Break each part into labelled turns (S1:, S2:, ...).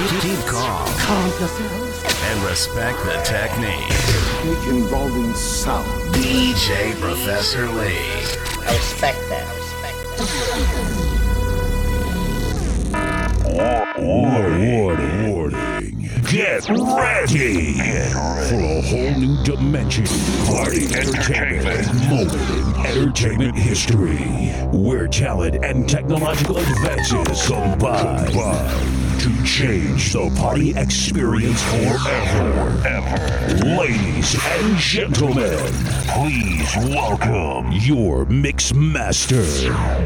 S1: Keep calm.
S2: Calm yourself.
S1: And respect the technique.
S3: Technique involving sound.
S1: DJ Professor Lee.
S4: I respect that. I respect that.
S5: warning. Warning. Get ready for a whole new dimension of party entertainment. Moment in entertainment history. Where talent and technological advances combine to change the party experience forever. Ever. Ladies and gentlemen, please welcome your mix master,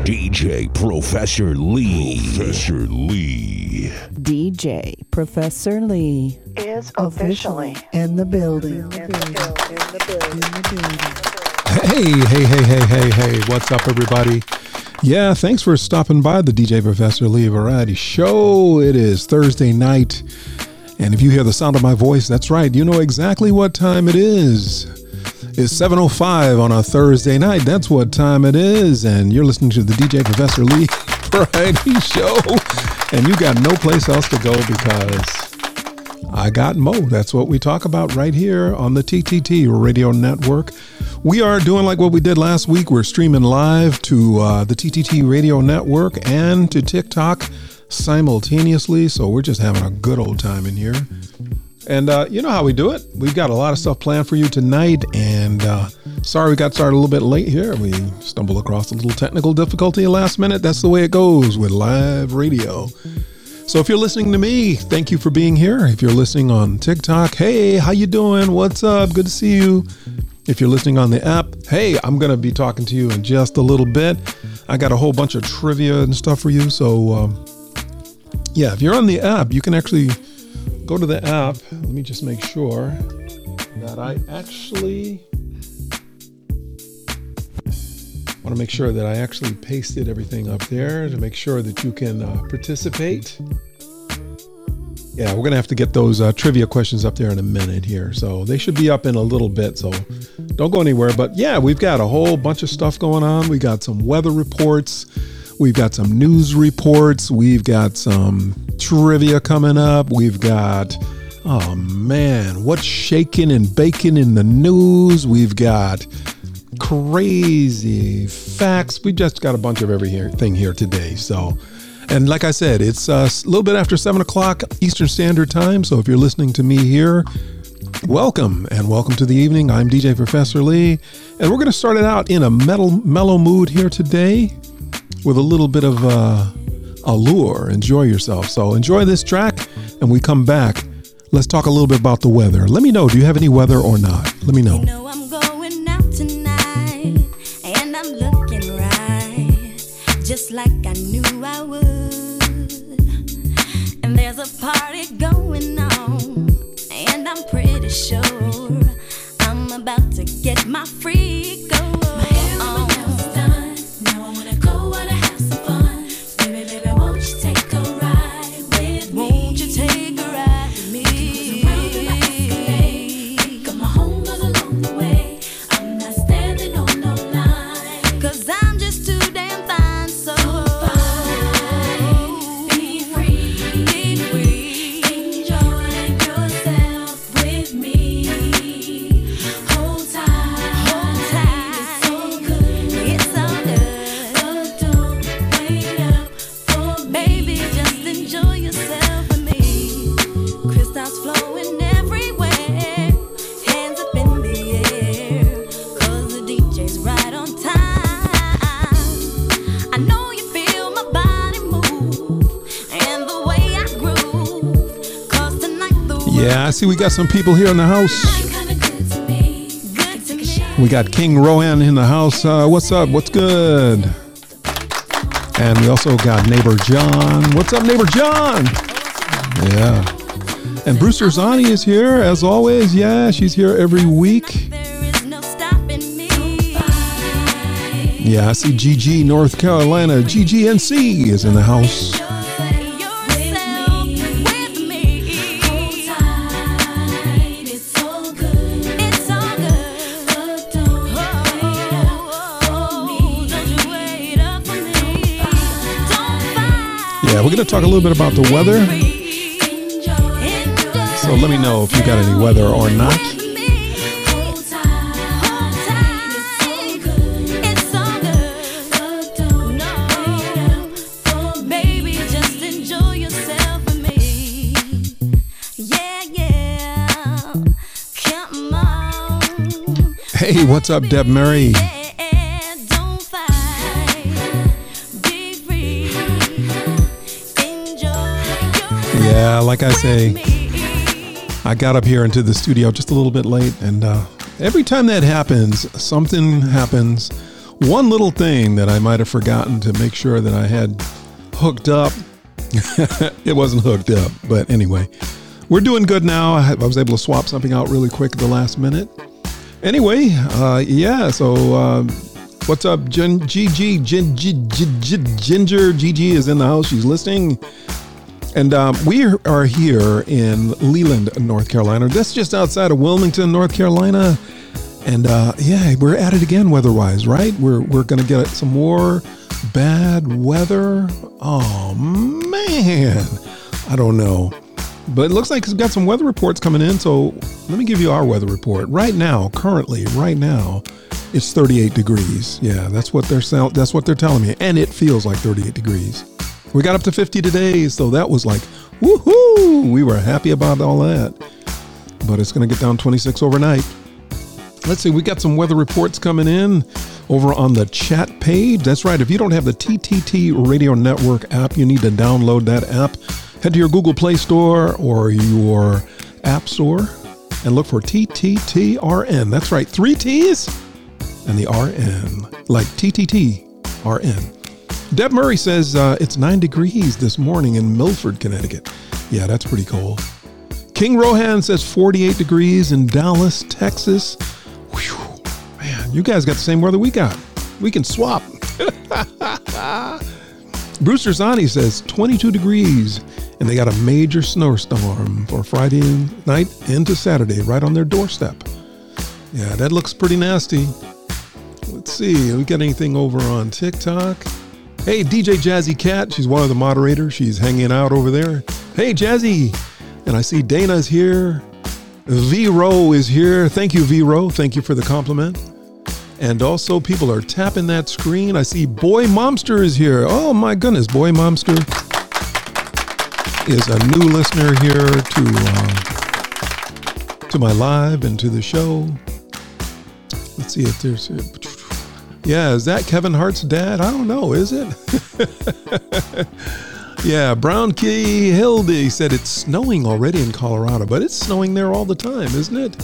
S5: DJ Professor Lee. Professor Lee.
S6: DJ Professor Lee
S2: Is officially
S6: in the building.
S7: Hey, hey, hey, hey, hey, hey, what's up, everybody? Yeah, thanks for stopping by the DJ Professor Lee Variety Show. It is Thursday night, and if you hear the sound of my voice, that's right, you know exactly what time it is. It's 7.05 on a Thursday night. That's what time it is, and you're listening to the DJ Professor Lee Variety Show, and you got no place else to go because I got Mo. That's what we talk about right here on the TTT Radio Network. We are doing like what we did last week. We're streaming live to uh, the TTT Radio Network and to TikTok simultaneously. So we're just having a good old time in here. And uh, you know how we do it. We've got a lot of stuff planned for you tonight. And uh, sorry we got started a little bit late here. We stumbled across a little technical difficulty last minute. That's the way it goes with live radio. So if you're listening to me, thank you for being here. If you're listening on TikTok, hey, how you doing? What's up? Good to see you. If you're listening on the app, hey, I'm going to be talking to you in just a little bit. I got a whole bunch of trivia and stuff for you. So, um, yeah, if you're on the app, you can actually go to the app. Let me just make sure that I actually want to make sure that I actually pasted everything up there to make sure that you can uh, participate. Yeah, we're going to have to get those uh, trivia questions up there in a minute here. So they should be up in a little bit. So don't go anywhere. But yeah, we've got a whole bunch of stuff going on. We got some weather reports. We've got some news reports. We've got some trivia coming up. We've got, oh man, what's shaking and baking in the news? We've got crazy facts. We just got a bunch of everything here today. So, and like I said, it's uh, a little bit after seven o'clock Eastern Standard Time. So if you're listening to me here, welcome and welcome to the evening. I'm DJ Professor Lee, and we're going to start it out in a metal, mellow mood here today with a little bit of uh, allure. Enjoy yourself. So enjoy this track, and we come back. Let's talk a little bit about the weather. Let me know. Do you have any weather or not? Let me know.
S8: Like I knew I would. And there's a party going on, and I'm pretty sure I'm about to get my freak
S7: see we got some people here in the house. We got King Rohan in the house. Uh, what's up? What's good? And we also got neighbor John. What's up, neighbor John? Yeah. And Brewster Zani is here as always. Yeah, she's here every week. Yeah, I see GG North Carolina. GGNC is in the house. We're going to talk a little bit about the weather. So let me know if you got any weather or not. Hey, what's up, Deb It's
S8: Yeah,
S7: like I say. I got up here into the studio just a little bit late, and uh, every time that happens, something happens. One little thing that I might have forgotten to make sure that I had hooked up. it wasn't hooked up, but anyway, we're doing good now. I, was able to swap something out really quick at the last minute. Anyway, uh, yeah. So, uh, what's up, Gin, Ginger GG is in the house. She's listening. And um, we are here in Leland, North Carolina. That's just outside of Wilmington, North Carolina. And uh, yeah, we're at it again weather-wise, right? We're we're gonna get some more bad weather. Oh man, I don't know, but it looks like it's got some weather reports coming in. So let me give you our weather report right now. Currently, right now, it's 38 degrees. Yeah, that's what they're that's what they're telling me, and it feels like 38 degrees. We got up to 50 today, so that was like, woohoo! We were happy about all that. But it's going to get down 26 overnight. Let's see, we got some weather reports coming in over on the chat page. That's right, if you don't have the TTT Radio Network app, you need to download that app. Head to your Google Play Store or your App Store and look for TTTRN. That's right, three T's and the RN, like TTTRN. Deb Murray says uh, it's nine degrees this morning in Milford, Connecticut. Yeah, that's pretty cold. King Rohan says 48 degrees in Dallas, Texas. Whew, man, you guys got the same weather we got. We can swap. Brewster Zani says 22 degrees, and they got a major snowstorm for Friday night into Saturday right on their doorstep. Yeah, that looks pretty nasty. Let's see, we got anything over on TikTok? Hey, DJ Jazzy Cat, she's one of the moderators. She's hanging out over there. Hey, Jazzy. And I see Dana's here. V Row is here. Thank you, V Row. Thank you for the compliment. And also, people are tapping that screen. I see Boy Momster is here. Oh my goodness, Boy Momster is a new listener here to uh, to my live and to the show. Let's see if there's. Yeah, is that Kevin Hart's dad? I don't know. Is it? yeah, Brown Key Hildy said it's snowing already in Colorado, but it's snowing there all the time, isn't it?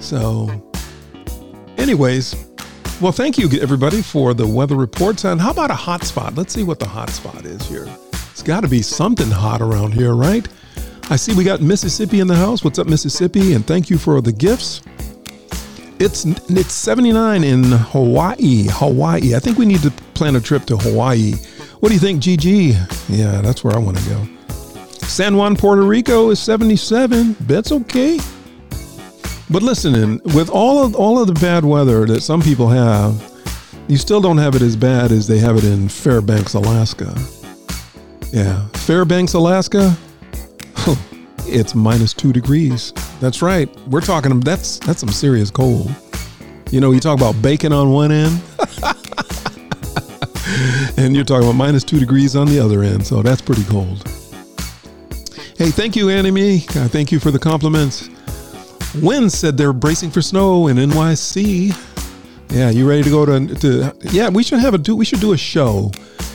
S7: So, anyways, well, thank you everybody for the weather reports. And how about a hot spot? Let's see what the hot spot is here. It's got to be something hot around here, right? I see we got Mississippi in the house. What's up, Mississippi? And thank you for the gifts. It's it's 79 in Hawaii. Hawaii. I think we need to plan a trip to Hawaii. What do you think, GG? Yeah, that's where I want to go. San Juan, Puerto Rico is 77. That's okay. But listen, with all of all of the bad weather that some people have, you still don't have it as bad as they have it in Fairbanks, Alaska. Yeah, Fairbanks, Alaska. It's minus two degrees. That's right. We're talking. That's that's some serious cold. You know, you talk about bacon on one end, and you're talking about minus two degrees on the other end. So that's pretty cold. Hey, thank you, Anime. Uh, thank you for the compliments. Wynn said they're bracing for snow in NYC. Yeah, you ready to go to, to yeah, we should have a do we should do a show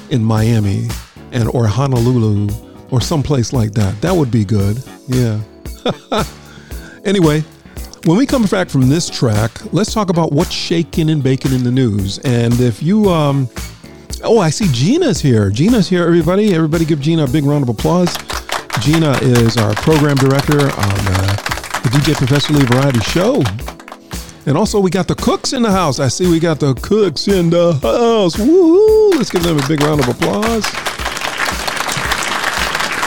S7: in Miami and or Honolulu or someplace like that. That would be good. Yeah. anyway, when we come back from this track, let's talk about what's shaking and baking in the news. And if you um oh, I see Gina's here. Gina's here, everybody. Everybody give Gina a big round of applause. Gina is our program director on uh, the DJ Professor Lee Variety Show. And also, we got the cooks in the house. I see we got the cooks in the house. Woohoo! Let's give them a big round of applause.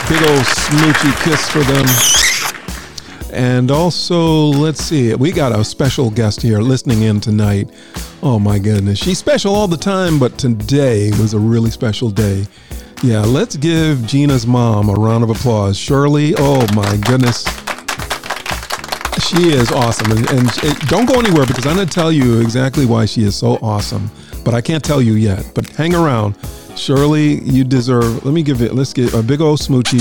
S7: Big old smoochy kiss for them. And also, let's see, we got a special guest here listening in tonight. Oh my goodness. She's special all the time, but today was a really special day. Yeah, let's give Gina's mom a round of applause. Shirley, oh my goodness. She is awesome, and, and it- don't go anywhere because I'm going to tell you exactly why she is so awesome. But I can't tell you yet. But hang around, Shirley. You deserve. Let me give it. Let's get a big old smoochie.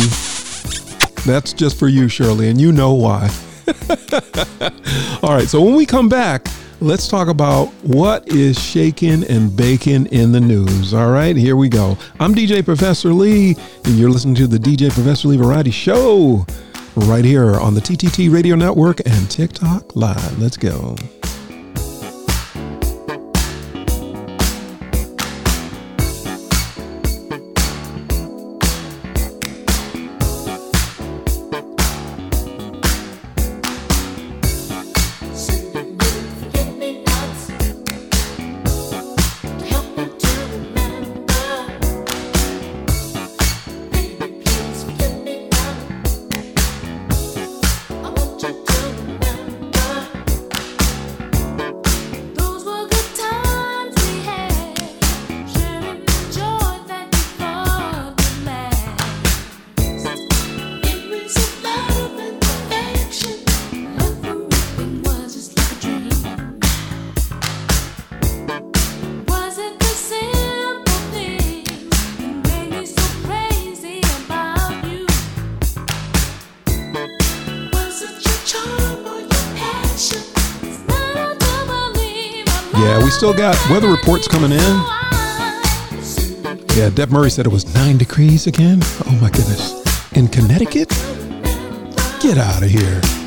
S7: That's just for you, Shirley, and you know why. All right. So when we come back, let's talk about what is shaking and baking in the news. All right. Here we go. I'm DJ Professor Lee, and you're listening to the DJ Professor Lee Variety Show right here on the TTT Radio Network and TikTok Live. Let's go. Still got weather reports coming in. Yeah, Deb Murray said it was nine degrees again. Oh my goodness. In Connecticut? Get out of here.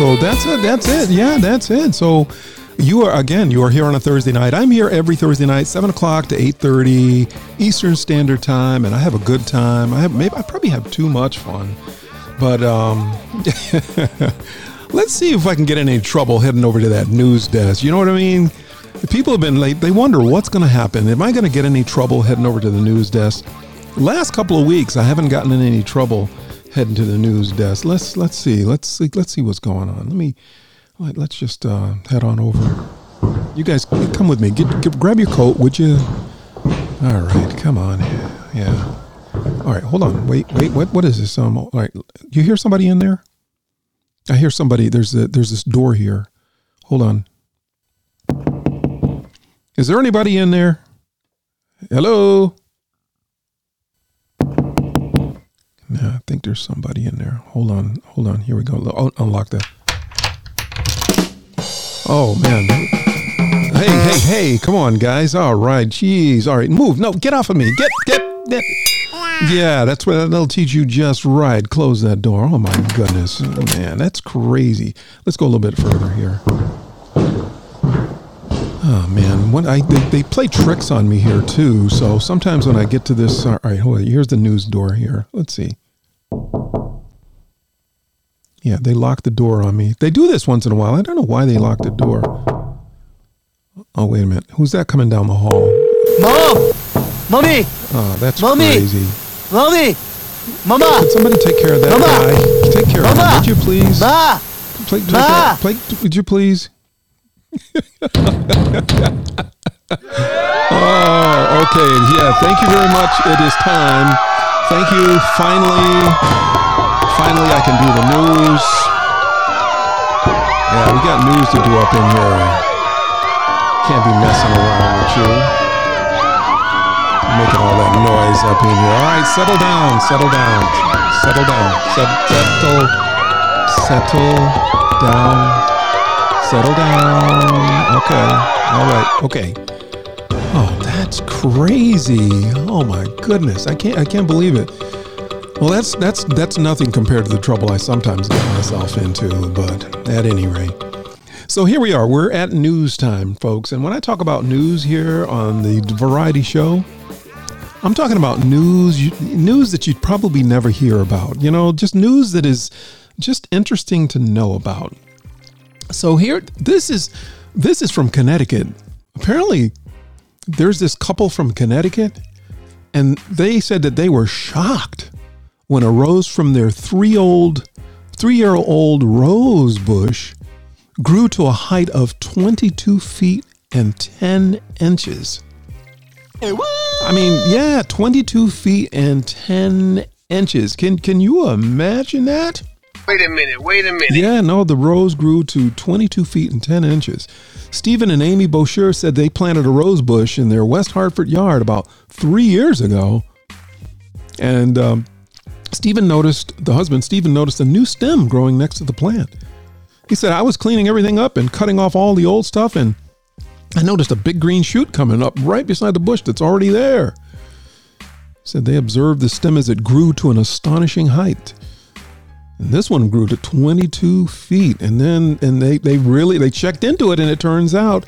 S7: So that's it. That's it. Yeah, that's it. So you are again, you are here on a Thursday night. I'm here every Thursday night, seven o'clock to eight thirty Eastern Standard Time, and I have a good time. I have maybe I probably have too much fun. But um let's see if I can get in any trouble heading over to that news desk. You know what I mean? People have been late. they wonder what's gonna happen. Am I gonna get any trouble heading over to the news desk? Last couple of weeks I haven't gotten in any trouble heading to the news desk. Let's let's see. Let's see let's see what's going on. Let me let, let's just uh, head on over. You guys come with me. Get, get grab your coat, would you? All right, come on. Yeah. All right, hold on. Wait, wait. What what is this? Um. All right. You hear somebody in there? I hear somebody. There's a, there's this door here. Hold on. Is there anybody in there? Hello. Yeah, I think there's somebody in there. Hold on, hold on. Here we go. Unlock that. Oh man. Hey, hey, hey! Come on, guys. All right, jeez. All right, move. No, get off of me. Get, get, get. Yeah, that's what that'll teach you just right. Close that door. Oh my goodness, oh, man, that's crazy. Let's go a little bit further here. Oh man, when I they, they play tricks on me here too. So sometimes when I get to this, all right, hold on. Here's the news door here. Let's see. Yeah, they lock the door on me. They do this once in a while. I don't know why they lock the door. Oh wait a minute, who's that coming down the hall?
S9: Mom! Mommy!
S7: Oh, that's
S9: Mommy!
S7: crazy.
S9: Mommy! Mama!
S7: Could somebody take care of that
S9: Mama!
S7: guy? Take care of him,
S9: Mama!
S7: would you please?
S9: Ma!
S7: Play,
S9: Ma!
S7: that- play, would you please? oh, okay. Yeah, thank you very much. It is time. Thank you. Finally, finally, I can do the news. Yeah, we got news to do up in here. Can't be messing around with you. Making all that noise up in here. All right, settle down, settle down, settle down, Set- settle, settle down. Settle down. Okay. All right. Okay. Oh, that's crazy. Oh my goodness. I can't I can't believe it. Well, that's that's that's nothing compared to the trouble I sometimes get myself into, but at any rate. So here we are. We're at news time, folks. And when I talk about news here on the Variety Show, I'm talking about news news that you'd probably never hear about. You know, just news that is just interesting to know about. So here, this is this is from Connecticut. Apparently, there's this couple from Connecticut, and they said that they were shocked when a rose from their three old three year old rose bush grew to a height of 22 feet and 10 inches. I mean, yeah, 22 feet and 10 inches. Can can you imagine that?
S10: Wait a minute, wait a minute.
S7: Yeah, no, the rose grew to 22 feet and 10 inches. Stephen and Amy Boucher said they planted a rose bush in their West Hartford yard about three years ago. And um, Stephen noticed, the husband, Stephen noticed a new stem growing next to the plant. He said, I was cleaning everything up and cutting off all the old stuff, and I noticed a big green shoot coming up right beside the bush that's already there. Said they observed the stem as it grew to an astonishing height. And this one grew to 22 feet. And then, and they, they really, they checked into it and it turns out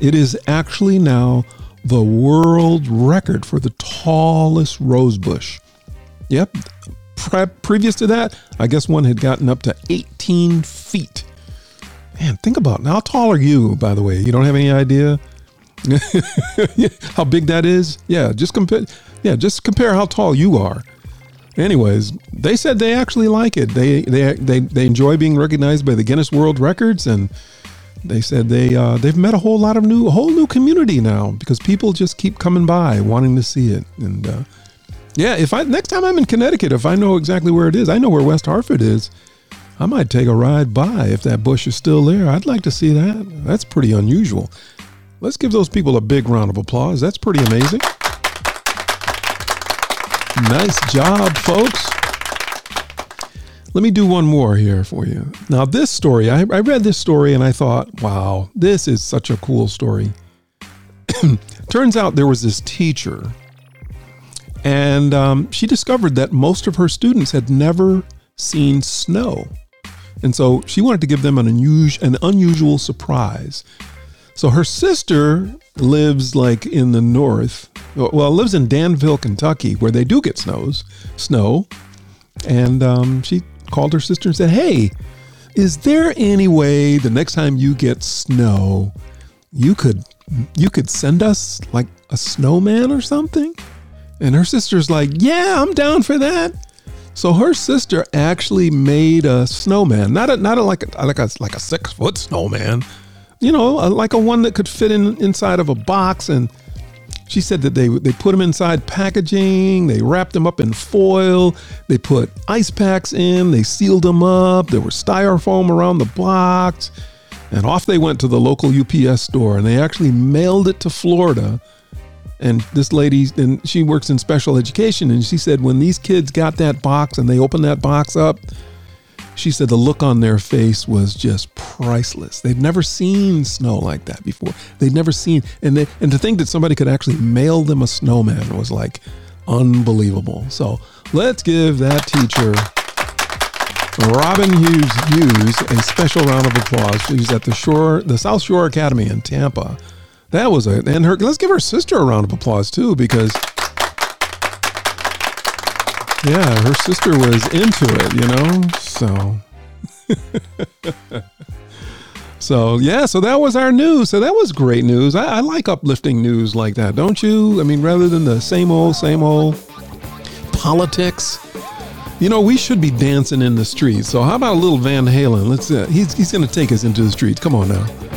S7: it is actually now the world record for the tallest rose bush. Yep. Pre- previous to that, I guess one had gotten up to 18 feet. Man, think about it. How tall are you, by the way? You don't have any idea how big that is? Yeah, just compare. Yeah, just compare how tall you are. Anyways, they said they actually like it. They they they they enjoy being recognized by the Guinness World Records, and they said they uh, they've met a whole lot of new a whole new community now because people just keep coming by wanting to see it. And uh, yeah, if I next time I'm in Connecticut, if I know exactly where it is, I know where West Hartford is. I might take a ride by if that bush is still there. I'd like to see that. That's pretty unusual. Let's give those people a big round of applause. That's pretty amazing. Nice job, folks. Let me do one more here for you. Now, this story, I, I read this story and I thought, wow, this is such a cool story. Turns out there was this teacher, and um, she discovered that most of her students had never seen snow. And so she wanted to give them an unusual, an unusual surprise. So her sister lives like in the north. Well, lives in Danville, Kentucky, where they do get snows, snow. And um, she called her sister and said, "Hey, is there any way the next time you get snow, you could you could send us like a snowman or something?" And her sister's like, "Yeah, I'm down for that." So her sister actually made a snowman, not a not a like a like a like a six foot snowman, you know, a, like a one that could fit in inside of a box. And she said that they they put them inside packaging, they wrapped them up in foil, they put ice packs in, they sealed them up. There was styrofoam around the box, and off they went to the local UPS store, and they actually mailed it to Florida and this lady and she works in special education and she said when these kids got that box and they opened that box up she said the look on their face was just priceless they'd never seen snow like that before they'd never seen and they and to think that somebody could actually mail them a snowman was like unbelievable so let's give that teacher Robin Hughes Hughes a special round of applause. She's at the shore, the South Shore Academy in Tampa. That was a and her. Let's give her sister a round of applause too because yeah, her sister was into it, you know. So so yeah, so that was our news. So that was great news. I, I like uplifting news like that, don't you? I mean, rather than the same old, same old politics. You know, we should be dancing in the streets. So how about a little Van Halen? Let's. Uh, he's he's going to take us into the streets. Come on now.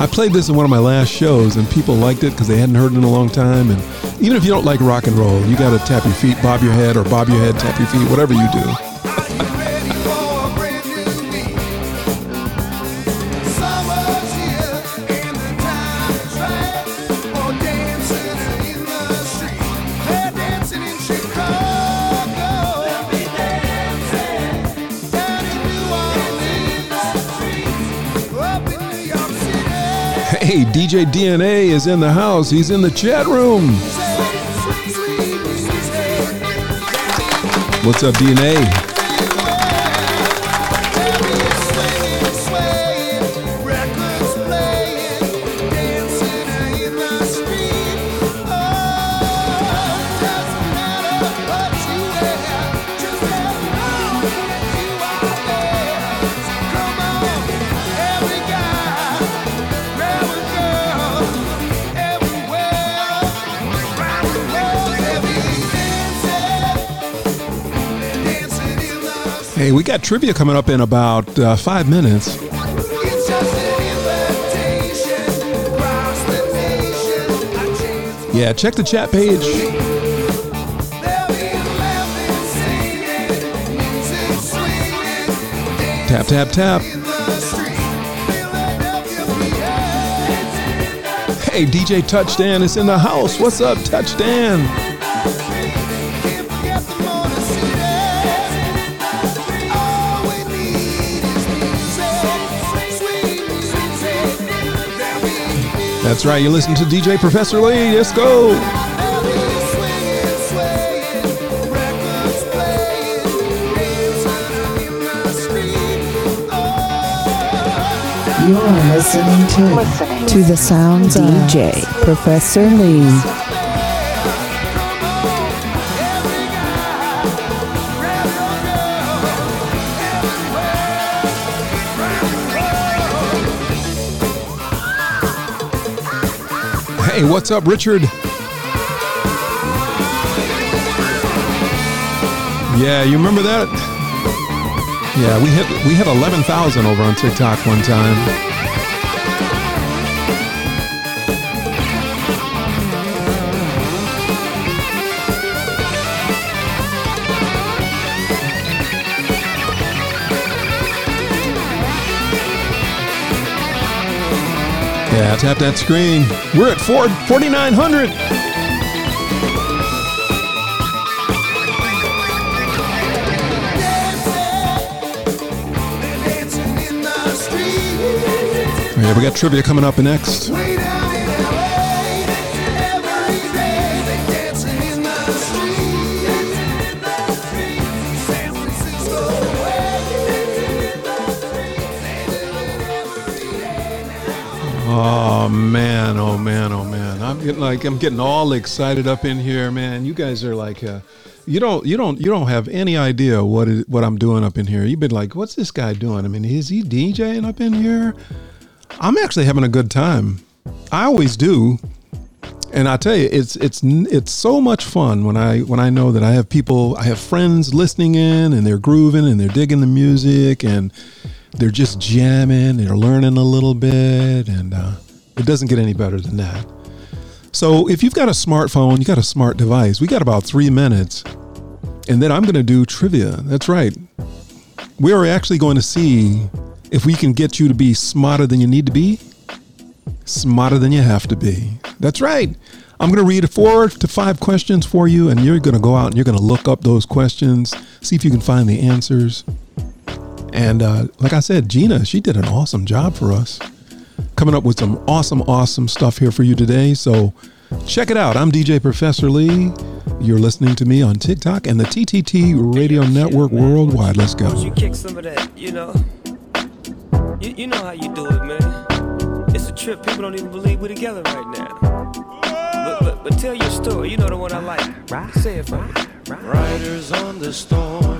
S7: I played this in one of my last shows, and people liked it because they hadn't heard it in a long time. And even if you don't like rock and roll, you got to tap your feet, bob your head, or bob your head, tap your feet, whatever you do. Hey, DJ DNA is in the house. He's in the chat room. What's up, DNA? Hey, we got trivia coming up in about uh, five minutes. Yeah, check the chat page. Tap, tap, tap. Hey, DJ Touchdown is in the house. What's up, Touchdown? That's right, you listen to DJ Professor Lee. Let's go.
S6: You're listening to
S2: To the sounds of
S6: DJ Professor Lee.
S7: Hey, what's up, Richard? Yeah, you remember that? Yeah, we hit we hit 11,000 over on TikTok one time. Yeah, tap that screen. We're at Ford 4900. Yeah, we got trivia coming up next. Oh man, oh man, oh man. I'm getting like I'm getting all excited up in here, man. You guys are like uh, you don't you don't you don't have any idea what what I'm doing up in here. You've been like, what's this guy doing? I mean, is he DJing up in here? I'm actually having a good time. I always do. And I tell you, it's it's it's so much fun when I when I know that I have people, I have friends listening in, and they're grooving and they're digging the music, and they're just jamming, they're learning a little bit, and uh, it doesn't get any better than that. So if you've got a smartphone, you got a smart device, we got about three minutes, and then I'm going to do trivia. That's right. We are actually going to see if we can get you to be smarter than you need to be, smarter than you have to be. That's right. I'm going to read four to five questions for you, and you're going to go out and you're going to look up those questions, see if you can find the answers. And uh, like I said, Gina, she did an awesome job for us, coming up with some awesome, awesome stuff here for you today. So check it out. I'm DJ Professor Lee. You're listening to me on TikTok and the TTT Radio Network worldwide. Let's go.
S11: you kick some of that, you know? You, you know how you do it, man. It's a trip. People don't even believe we're together right now. But, but, but tell your story. You know the one I like. Right. Say it for me.
S12: Riders on the storm.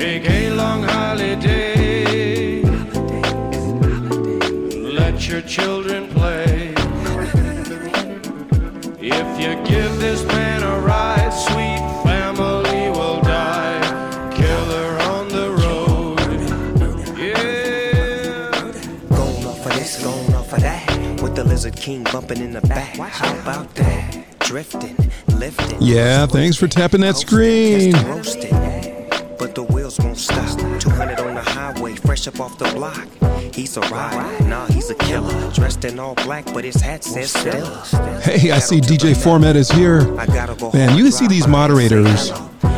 S12: Take a long holiday. Let your children play. If you give this man a ride, sweet family will die. Killer on the road. Yeah.
S11: Going off of this, going off of that. With the Lizard King bumping in the back. How about that? Drifting, lifting.
S7: Yeah, thanks for tapping that screen.
S11: Roasting. But the wheels won't stop. 200 on the highway, fresh up off the block. He's a rider, nah, he's a killer. Dressed in all black, but his hat says Stella.
S7: Hey, I see DJ Format is here.
S11: I gotta go
S7: Man,
S11: hard,
S7: you see these moderators.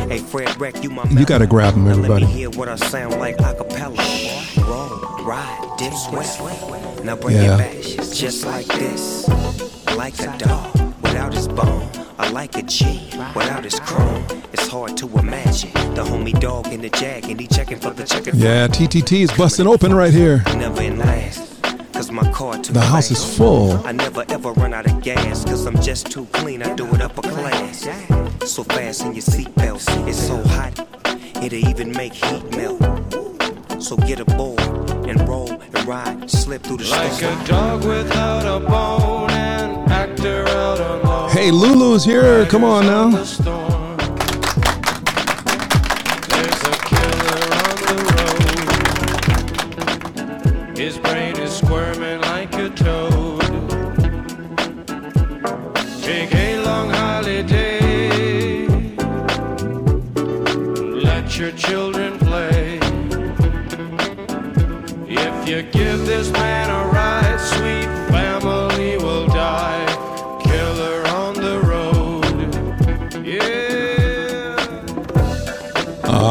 S11: Hey, Fred Wreck, you my
S7: You got to grab them,
S11: Now Let me
S7: everybody.
S11: hear what I sound like a cappella. Roll, ride, dip, sweat. Now bring
S7: Yeah.
S11: it back, just like this. Like a dog without his bone. A like a G. Without his chrome, it's hard to imagine. The homie dog in the jag and he checking for the checker.
S7: Yeah, TTT is busting open right here.
S11: Never in last. Cause my car too
S7: The house is full.
S11: I never ever run out of gas. Cause I'm just too clean. I do it upper class. So fast in your seatbelts. It's so hot. It'll even make heat melt. So get aboard and roll and ride. Slip through the
S12: Like
S11: storm.
S12: a dog without a bone, an actor out alone.
S7: Hey, Lulu's here. Come on now.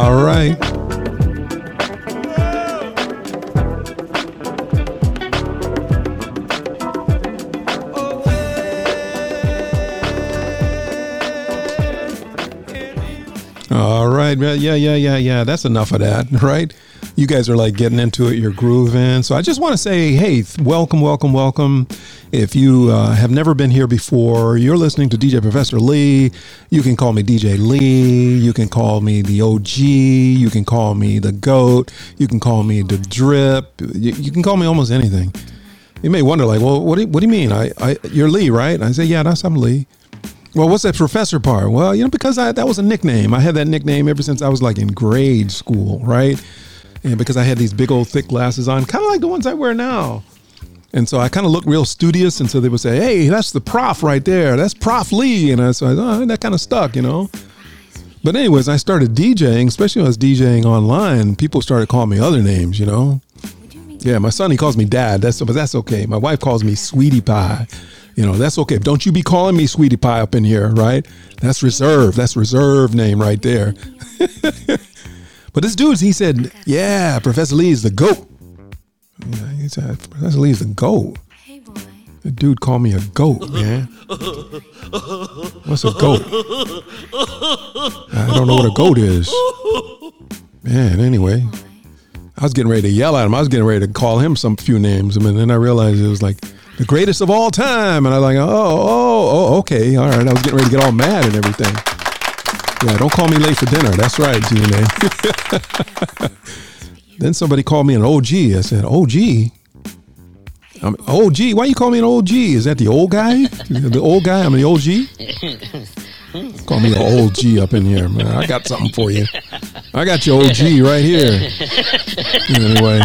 S7: All right. All right. Yeah, yeah, yeah, yeah. That's enough of that, right? You guys are like getting into it. You're grooving. So I just want to say, hey, welcome, welcome, welcome. If you uh, have never been here before, you're listening to DJ Professor Lee. You can call me DJ Lee. You can call me the OG. You can call me the GOAT. You can call me the Drip. You, you can call me almost anything. You may wonder, like, well, what do what do you mean? I, I, you're Lee, right? I say, yeah, that's I'm Lee. Well, what's that professor part? Well, you know, because I, that was a nickname. I had that nickname ever since I was like in grade school, right? And because I had these big old thick glasses on, kind of like the ones I wear now. And so I kind of looked real studious. And so they would say, hey, that's the prof right there. That's Prof Lee. And I, so oh, that kind of stuck, you know? But, anyways, I started DJing, especially when I was DJing online. People started calling me other names, you know? Yeah, my son, he calls me dad. That's but that's okay. My wife calls me sweetie pie. You know, that's okay. Don't you be calling me sweetie pie up in here, right? That's reserved. That's reserved name right there. but this dude, he said, yeah, Professor Lee is the GOAT. Yeah, he said, Professor Lee is the GOAT. The dude called me a goat, man. What's a goat? I don't know what a goat is. Man, anyway. I was getting ready to yell at him. I was getting ready to call him some few names. and then I realized it was like the greatest of all time. And I was like, oh, oh, oh, okay. All right. I was getting ready to get all mad and everything. Yeah, don't call me late for dinner. That's right, GNA. then somebody called me an OG. I said, OG? I'm OG. Why you call me an OG? Is that the old guy? The old guy? I'm the OG? Call me an OG up in here, man. I got something for you. I got your OG right here. Anyway,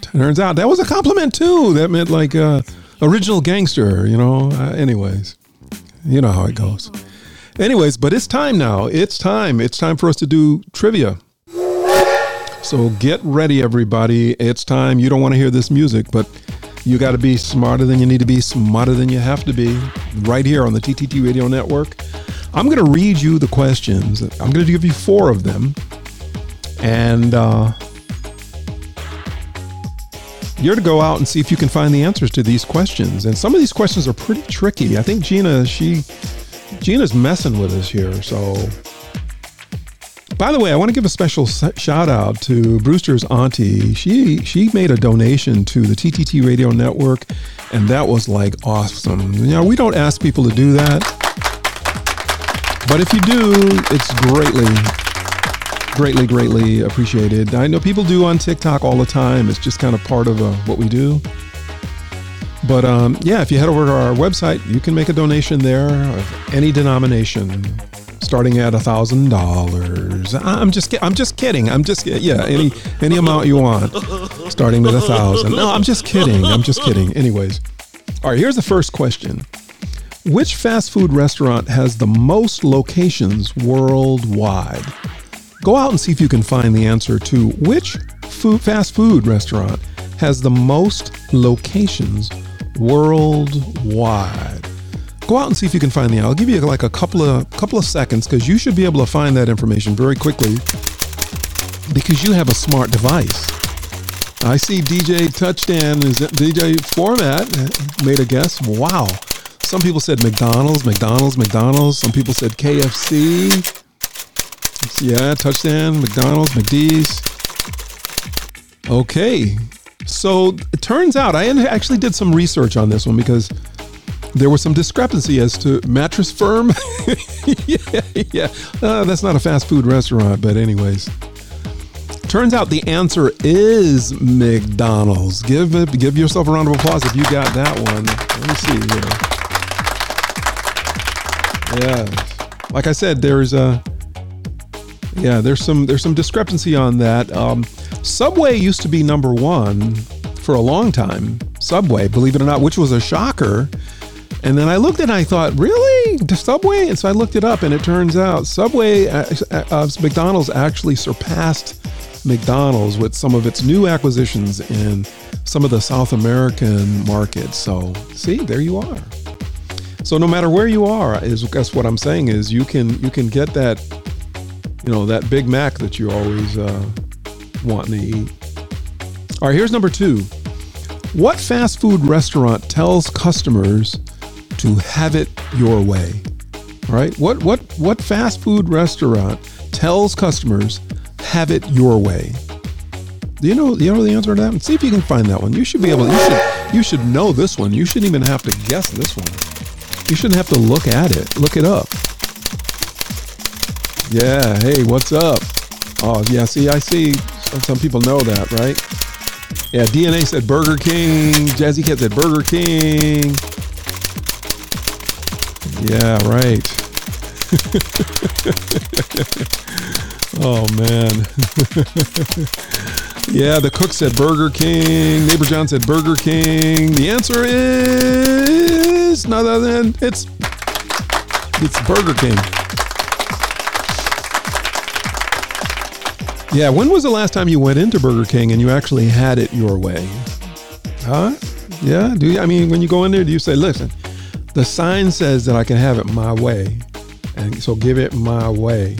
S7: turns out that was a compliment too. That meant like uh, original gangster, you know. Uh, anyways, you know how it goes. Anyways, but it's time now. It's time. It's time for us to do trivia. So get ready, everybody. It's time. You don't want to hear this music, but you got to be smarter than you need to be, smarter than you have to be, right here on the TTT Radio Network. I'm going to read you the questions. I'm going to give you four of them. And uh, you're to go out and see if you can find the answers to these questions. And some of these questions are pretty tricky. I think Gina, she, Gina's messing with us here. So, by the way, I want to give a special shout out to Brewster's auntie. She she made a donation to the TTT Radio Network, and that was like awesome. You know, we don't ask people to do that, but if you do, it's greatly, greatly, greatly appreciated. I know people do on TikTok all the time. It's just kind of part of uh, what we do. But um, yeah, if you head over to our website, you can make a donation there of any denomination, starting at a thousand dollars. I'm just, I'm just kidding. I'm just, yeah, any any amount you want, starting with a thousand. No, I'm just kidding. I'm just kidding. Anyways, all right. Here's the first question: Which fast food restaurant has the most locations worldwide? Go out and see if you can find the answer to which food, fast food restaurant has the most locations worldwide. Go out and see if you can find the. I'll give you like a couple of couple of seconds because you should be able to find that information very quickly because you have a smart device. I see DJ Touchdown is DJ Format uh, made a guess. Wow. Some people said McDonald's, McDonald's, McDonald's. Some people said KFC. Yeah, touchdown, McDonald's, McDee's. Okay. So it turns out I actually did some research on this one because there was some discrepancy as to mattress firm. yeah, yeah. Uh, that's not a fast food restaurant, but anyways. Turns out the answer is McDonald's. Give it, give yourself a round of applause if you got that one. Let me see here. Yeah, like I said, there's a yeah, there's some there's some discrepancy on that. Um, Subway used to be number one for a long time. Subway, believe it or not, which was a shocker. And then I looked and I thought, really, the Subway? And so I looked it up, and it turns out Subway, uh, uh, McDonald's actually surpassed McDonald's with some of its new acquisitions in some of the South American markets. So see, there you are. So no matter where you are, is guess what I'm saying is you can you can get that you know that Big Mac that you always uh, to eat. All right, here's number two. What fast food restaurant tells customers to have it your way? All right, what what what fast food restaurant tells customers have it your way? Do you know you know the answer to that? See if you can find that one. You should be able. You should you should know this one. You shouldn't even have to guess this one. You shouldn't have to look at it. Look it up. Yeah. Hey, what's up? Oh, yeah. See, I see. Some, some people know that, right? Yeah. DNA said Burger King. Jazzy Cat said Burger King. Yeah. Right. oh man. yeah. The cook said Burger King. Neighbor John said Burger King. The answer is none other than it's it's Burger King. Yeah, when was the last time you went into Burger King and you actually had it your way? Huh? Yeah, do you? I mean, when you go in there, do you say, listen, the sign says that I can have it my way, and so give it my way.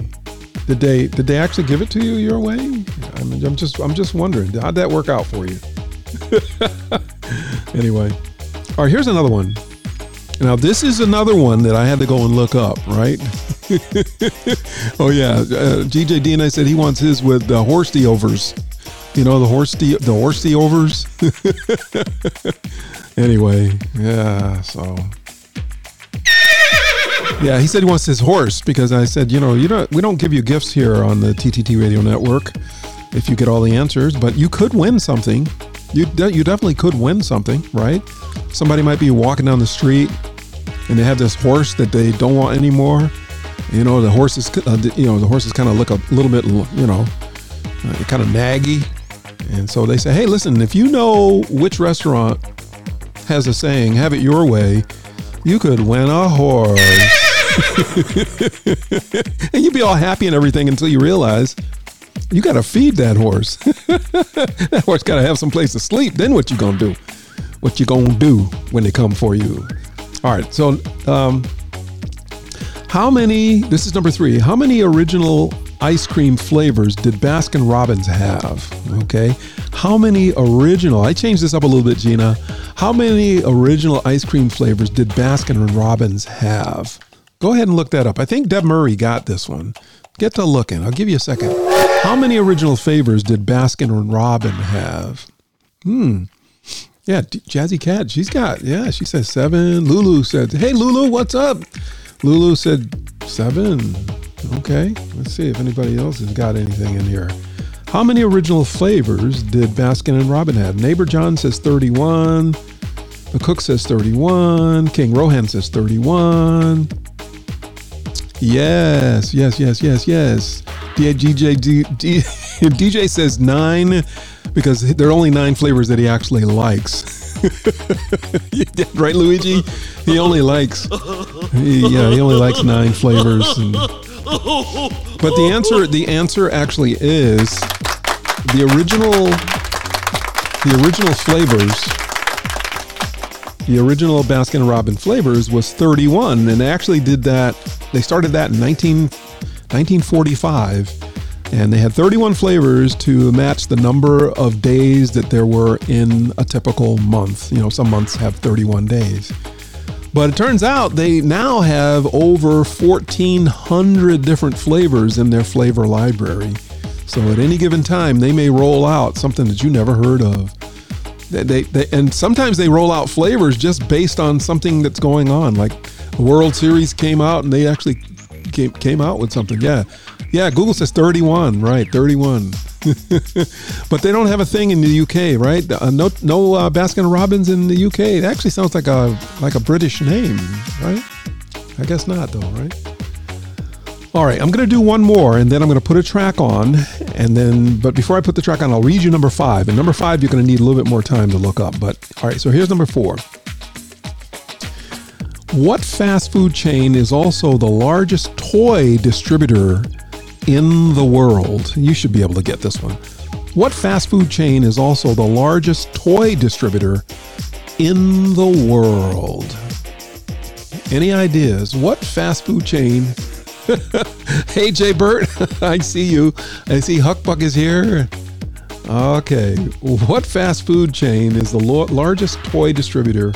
S7: Did they did they actually give it to you your way? I I'm just I'm just wondering, how'd that work out for you? anyway, all right, here's another one. Now this is another one that I had to go and look up, right? oh yeah, uh, GJ DNA said he wants his with the horse overs. You know the horse the the horse overs. anyway, yeah. So yeah, he said he wants his horse because I said, you know, you don't we don't give you gifts here on the TTT Radio Network if you get all the answers, but you could win something. You de- you definitely could win something, right? Somebody might be walking down the street and they have this horse that they don't want anymore. You know, the horse is, uh, you know, the horses kind of look a little bit, you know, uh, kind of naggy. And so they say, hey, listen, if you know which restaurant has a saying, have it your way, you could win a horse. and you'd be all happy and everything until you realize you got to feed that horse. that horse got to have some place to sleep. Then what you to do? What you to do when they come for you? All right. So, um, how many, this is number three, how many original ice cream flavors did Baskin Robbins have? Okay. How many original, I changed this up a little bit, Gina. How many original ice cream flavors did Baskin Robbins have? Go ahead and look that up. I think Deb Murray got this one. Get to looking. I'll give you a second. How many original flavors did Baskin and Robin have? Hmm. Yeah, Jazzy Cat. She's got, yeah, she says seven. Lulu said, hey, Lulu, what's up? Lulu said seven. Okay. Let's see if anybody else has got anything in here. How many original flavors did Baskin and Robin have? Neighbor John says 31. The cook says 31. King Rohan says 31. Yes, yes, yes, yes, yes. Yeah, DJ, D, D, DJ says nine because there are only nine flavors that he actually likes. right, Luigi? He only likes, he, yeah, he only likes nine flavors. And, but the answer, the answer actually is the original, the original flavors. The original Baskin Robbins flavors was 31, and they actually did that. They started that in 19, 1945, and they had 31 flavors to match the number of days that there were in a typical month. You know, some months have 31 days. But it turns out they now have over 1,400 different flavors in their flavor library. So at any given time, they may roll out something that you never heard of. They, they, and sometimes they roll out flavors just based on something that's going on. Like the World Series came out and they actually came, came out with something. Yeah. Yeah. Google says 31, right? 31. but they don't have a thing in the UK, right? Uh, no, no uh, Baskin Robbins in the UK. It actually sounds like a like a British name, right? I guess not, though, right? All right, I'm going to do one more, and then I'm going to put a track on, and then. But before I put the track on, I'll read you number five. And number five, you're going to need a little bit more time to look up. But all right, so here's number four. What fast food chain is also the largest toy distributor in the world? You should be able to get this one. What fast food chain is also the largest toy distributor in the world? Any ideas? What fast food chain? hey, Jay Burt, I see you. I see Huckbuck is here. Okay. What fast food chain is the lo- largest toy distributor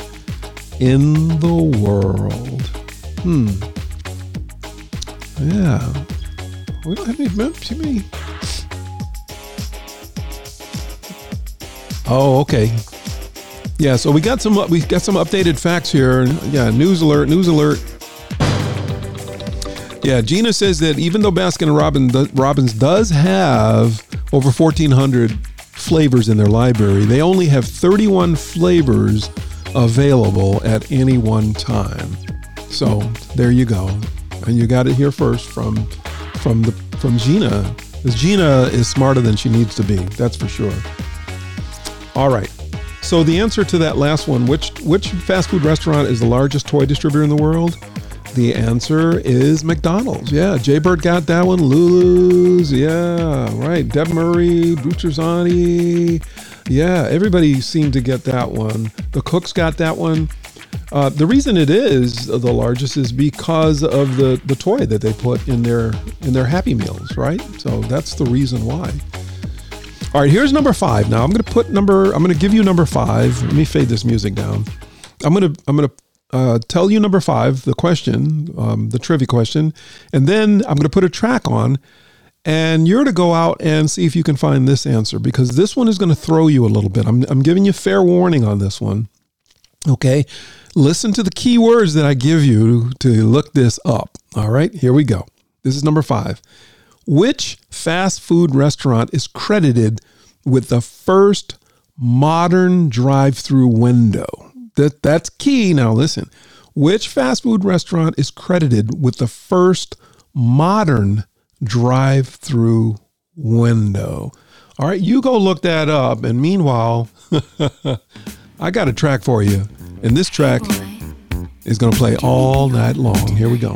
S7: in the world? Hmm. Yeah. We don't have any too many. Oh, okay. Yeah, so we got some we got some updated facts here. Yeah, news alert, news alert. Yeah, Gina says that even though Baskin Robbins, Robbins does have over 1,400 flavors in their library, they only have 31 flavors available at any one time. So there you go, and you got it here first from from the from Gina. Because Gina is smarter than she needs to be. That's for sure. All right. So the answer to that last one, which which fast food restaurant is the largest toy distributor in the world? The answer is McDonald's. Yeah, Jaybird got that one. Lulu's. Yeah, right. Deb Murray, Butcherzani. Yeah, everybody seemed to get that one. The Cooks got that one. Uh, the reason it is the largest is because of the, the toy that they put in their in their Happy Meals, right? So that's the reason why. All right, here's number five. Now I'm going to put number. I'm going to give you number five. Let me fade this music down. I'm going to I'm going to uh, tell you number five, the question, um, the trivia question, and then I'm going to put a track on, and you're to go out and see if you can find this answer because this one is going to throw you a little bit. I'm I'm giving you fair warning on this one. Okay, listen to the key words that I give you to look this up. All right, here we go. This is number five. Which fast food restaurant is credited with the first modern drive-through window? That that's key. Now listen. Which fast food restaurant is credited with the first modern drive-through window? All right, you go look that up. And meanwhile, I got a track for you. And this track is going to play all night long. Here we go.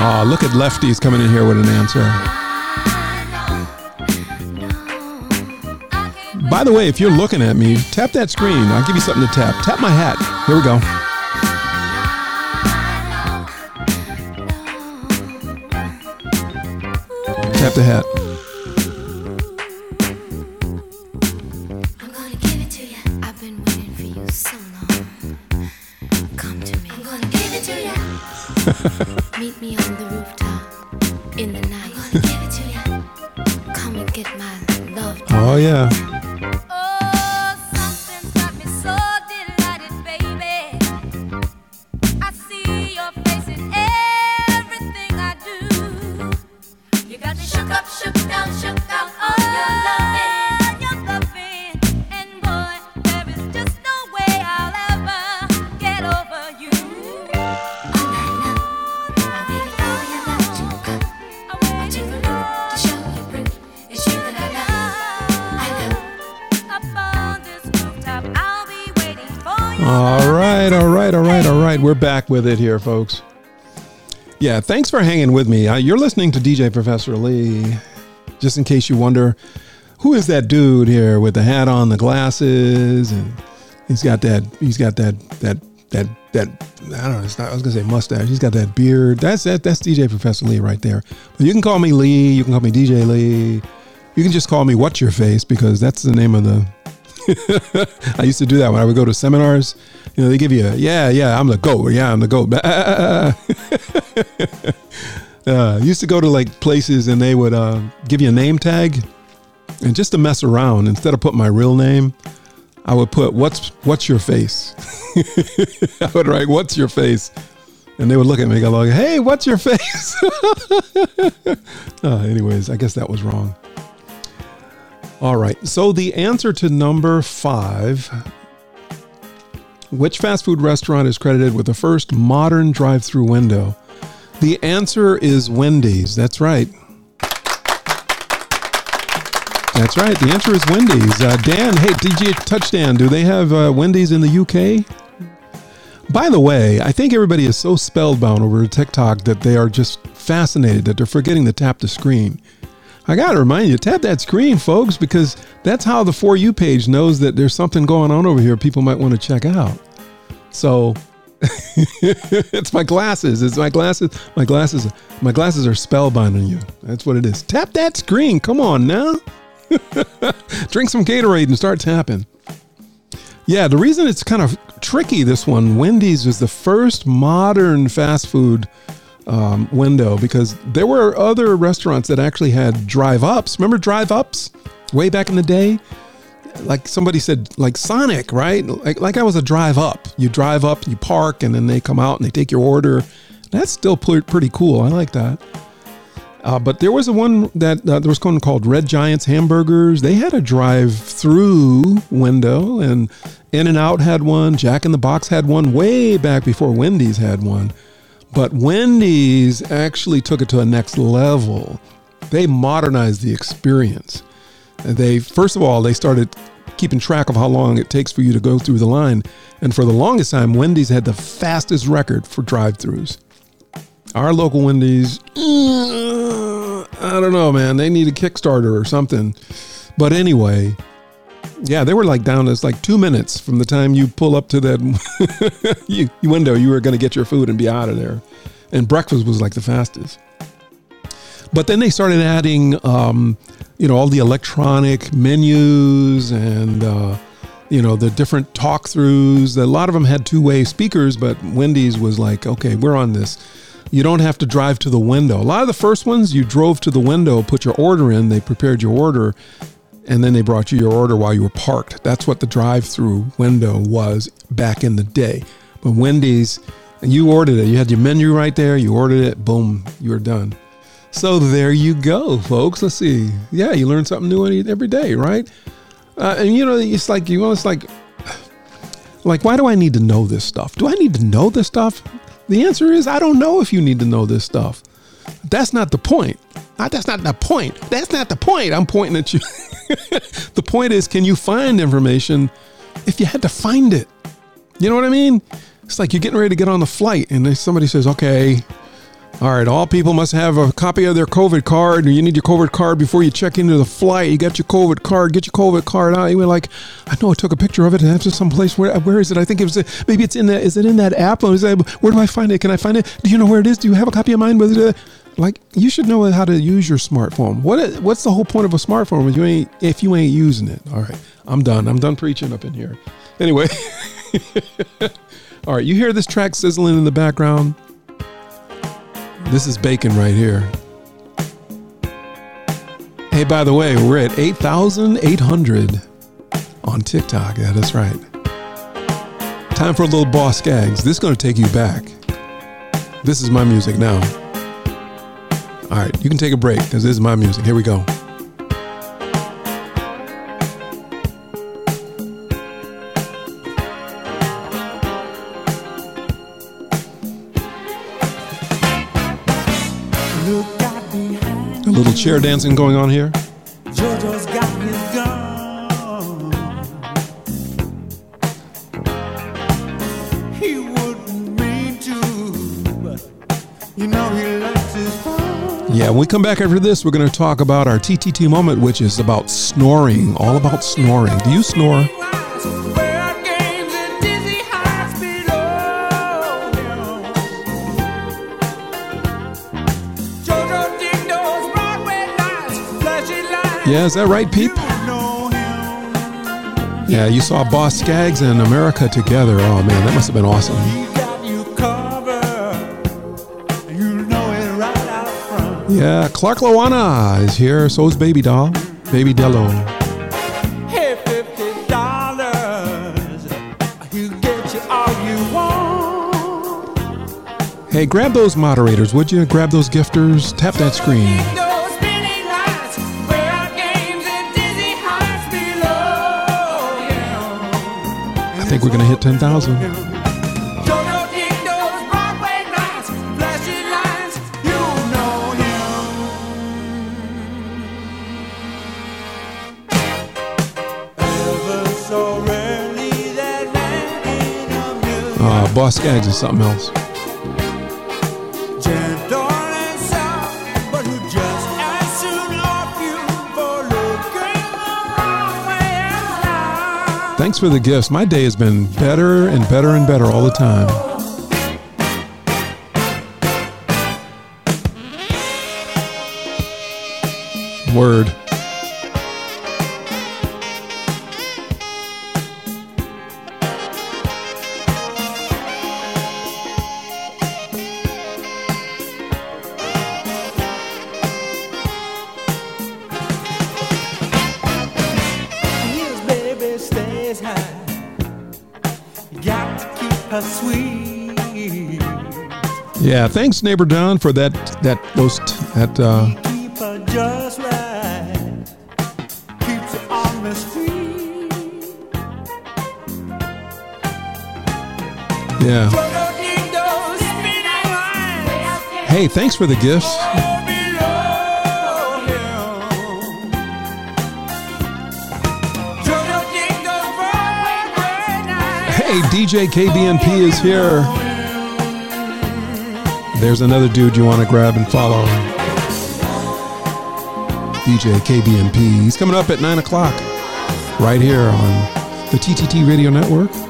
S7: Oh, look at lefties coming in here with an answer. By the way, if you're looking at me, tap that screen. I'll give you something to tap. Tap my hat. Here we go. Tap the hat. With it here, folks. Yeah, thanks for hanging with me. Uh, you're listening to DJ Professor Lee. Just in case you wonder, who is that dude here with the hat on, the glasses, and he's got that, he's got that, that, that, that. I don't know. It's not, I was gonna say mustache. He's got that beard. That's that. That's DJ Professor Lee right there. But you can call me Lee. You can call me DJ Lee. You can just call me What's Your Face because that's the name of the I used to do that when I would go to seminars. You know, they give you a, yeah, yeah, I'm the goat. Yeah, I'm the goat. uh, used to go to like places and they would uh, give you a name tag. And just to mess around, instead of putting my real name, I would put, what's, what's your face? I would write, what's your face? And they would look at me and go like, hey, what's your face? uh, anyways, I guess that was wrong. All right. So the answer to number five which fast food restaurant is credited with the first modern drive through window? The answer is Wendy's. That's right. That's right. The answer is Wendy's. Uh, Dan, hey, DJ Touchdown, do they have uh, Wendy's in the UK? By the way, I think everybody is so spellbound over TikTok that they are just fascinated that they're forgetting to tap the screen. I got to remind you, tap that screen, folks, because that's how the For You page knows that there's something going on over here people might want to check out. So it's my glasses. It's my glasses. My glasses. My glasses are spellbinding you. That's what it is. Tap that screen. Come on now. Drink some Gatorade and start tapping. Yeah, the reason it's kind of tricky, this one, Wendy's was the first modern fast food um, window because there were other restaurants that actually had drive ups. Remember drive ups way back in the day? Like somebody said, like Sonic, right? Like, like I was a drive up. You drive up, you park, and then they come out and they take your order. That's still pretty cool. I like that. Uh, but there was a one that uh, there was one called Red Giants Hamburgers. They had a drive-through window, and In and Out had one. Jack in the Box had one way back before Wendy's had one. But Wendy's actually took it to a next level. They modernized the experience. They first of all they started keeping track of how long it takes for you to go through the line, and for the longest time, Wendy's had the fastest record for drive-throughs. Our local Wendy's, I don't know, man. They need a Kickstarter or something. But anyway, yeah, they were like down as like two minutes from the time you pull up to that you, window. You were going to get your food and be out of there. And breakfast was like the fastest. But then they started adding, um, you know, all the electronic menus and, uh, you know, the different talk throughs. A lot of them had two way speakers, but Wendy's was like, okay, we're on this. You don't have to drive to the window. A lot of the first ones, you drove to the window, put your order in, they prepared your order, and then they brought you your order while you were parked. That's what the drive through window was back in the day. But Wendy's, you ordered it. You had your menu right there, you ordered it, boom, you were done. So there you go, folks. Let's see. Yeah, you learn something new every day, right? Uh, and you know, it's like you know, it's like, like, why do I need to know this stuff? Do I need to know this stuff? The answer is I don't know if you need to know this stuff. That's not the point. Uh, That's not the point. That's not the point. I'm pointing at you. the point is, can you find information if you had to find it? You know what I mean? It's like you're getting ready to get on the flight, and somebody says, "Okay, all right, all people must have a copy of their COVID card, you need your COVID card before you check into the flight. You got your COVID card, get your COVID card out. You were like, I know I took a picture of it and it's someplace. Where where is it? I think it was maybe it's in that. Is it in that app? Where do I find it? Can I find it? Do you know where it is? Do you have a copy of mine? Like you should know how to use your smartphone. What what's the whole point of a smartphone if you ain't if you ain't using it? All right, I'm done. I'm done preaching up in here. Anyway, all right. You hear this track sizzling in the background? This is bacon right here. Hey, by the way, we're at 8,800 on TikTok. Yeah, that's right. Time for a little Boz Scaggs. This is going to take you back. This is my music now. All right, you can take a break because this is my music. Here we go. A little chair dancing going on here. Yeah, when we come back after this, we're going to talk about our TTT moment, which is about snoring, all about snoring. Do you snore? Yeah, is that right, Peep? Yeah, you saw Boz Scaggs and America together. Oh man, that must have been awesome. Yeah, Clark Lawana is here. So is Baby Doll, Baby Dello.
S13: Hey, fifty dollars. You get you all you want.
S7: Hey, grab those moderators, would you? Grab those gifters. Tap that screen.
S13: Those spinning lights, where games and dizzy heights below him.
S7: I think we're gonna hit 10,000.
S13: Jojo
S7: Uh, Boz Scaggs is something else.
S13: Gentle and soft, but who just as soon off you for looking the wrong way around.
S7: Thanks for the gifts. My day has been better and better and better all the time. Word. Thanks, neighbor Don, for that that those that uh, yeah. Hey, thanks for the gifts. Hey, DJ KBNP is here. There's another dude you want to grab and follow. DJ KBMP. He's coming up at 9 o'clock right here on the TTT Radio Network.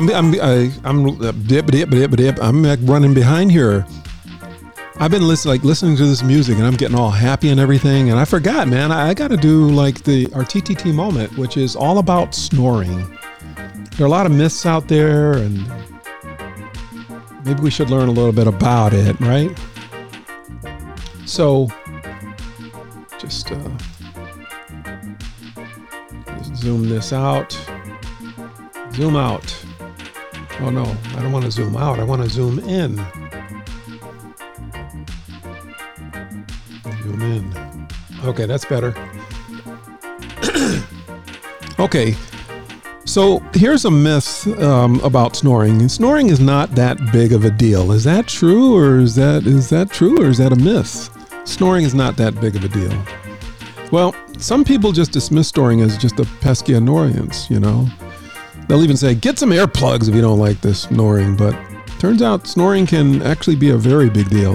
S7: I'm I'm I, I'm uh. I'm like running behind here. I've been listening like listening to this music and I'm getting all happy and everything. And I forgot, man. I, I got to do like the our TTT moment, which is all about snoring. There are a lot of myths out there, and maybe we should learn a little bit about it, right? So, just, uh, just zoom this out. Zoom out. Oh no, I don't want to zoom out. I want to zoom in. Zoom in. Okay, that's better. okay, so here's a myth um, about snoring. Snoring is not that big of a deal. Is that true, or is that is that true, or is that a myth? Snoring is not that big of a deal. Well, some people just dismiss snoring as just a pesky annoyance. You know, they'll even say, "Get some earplugs if you don't like this snoring." But turns out snoring can actually be a very big deal.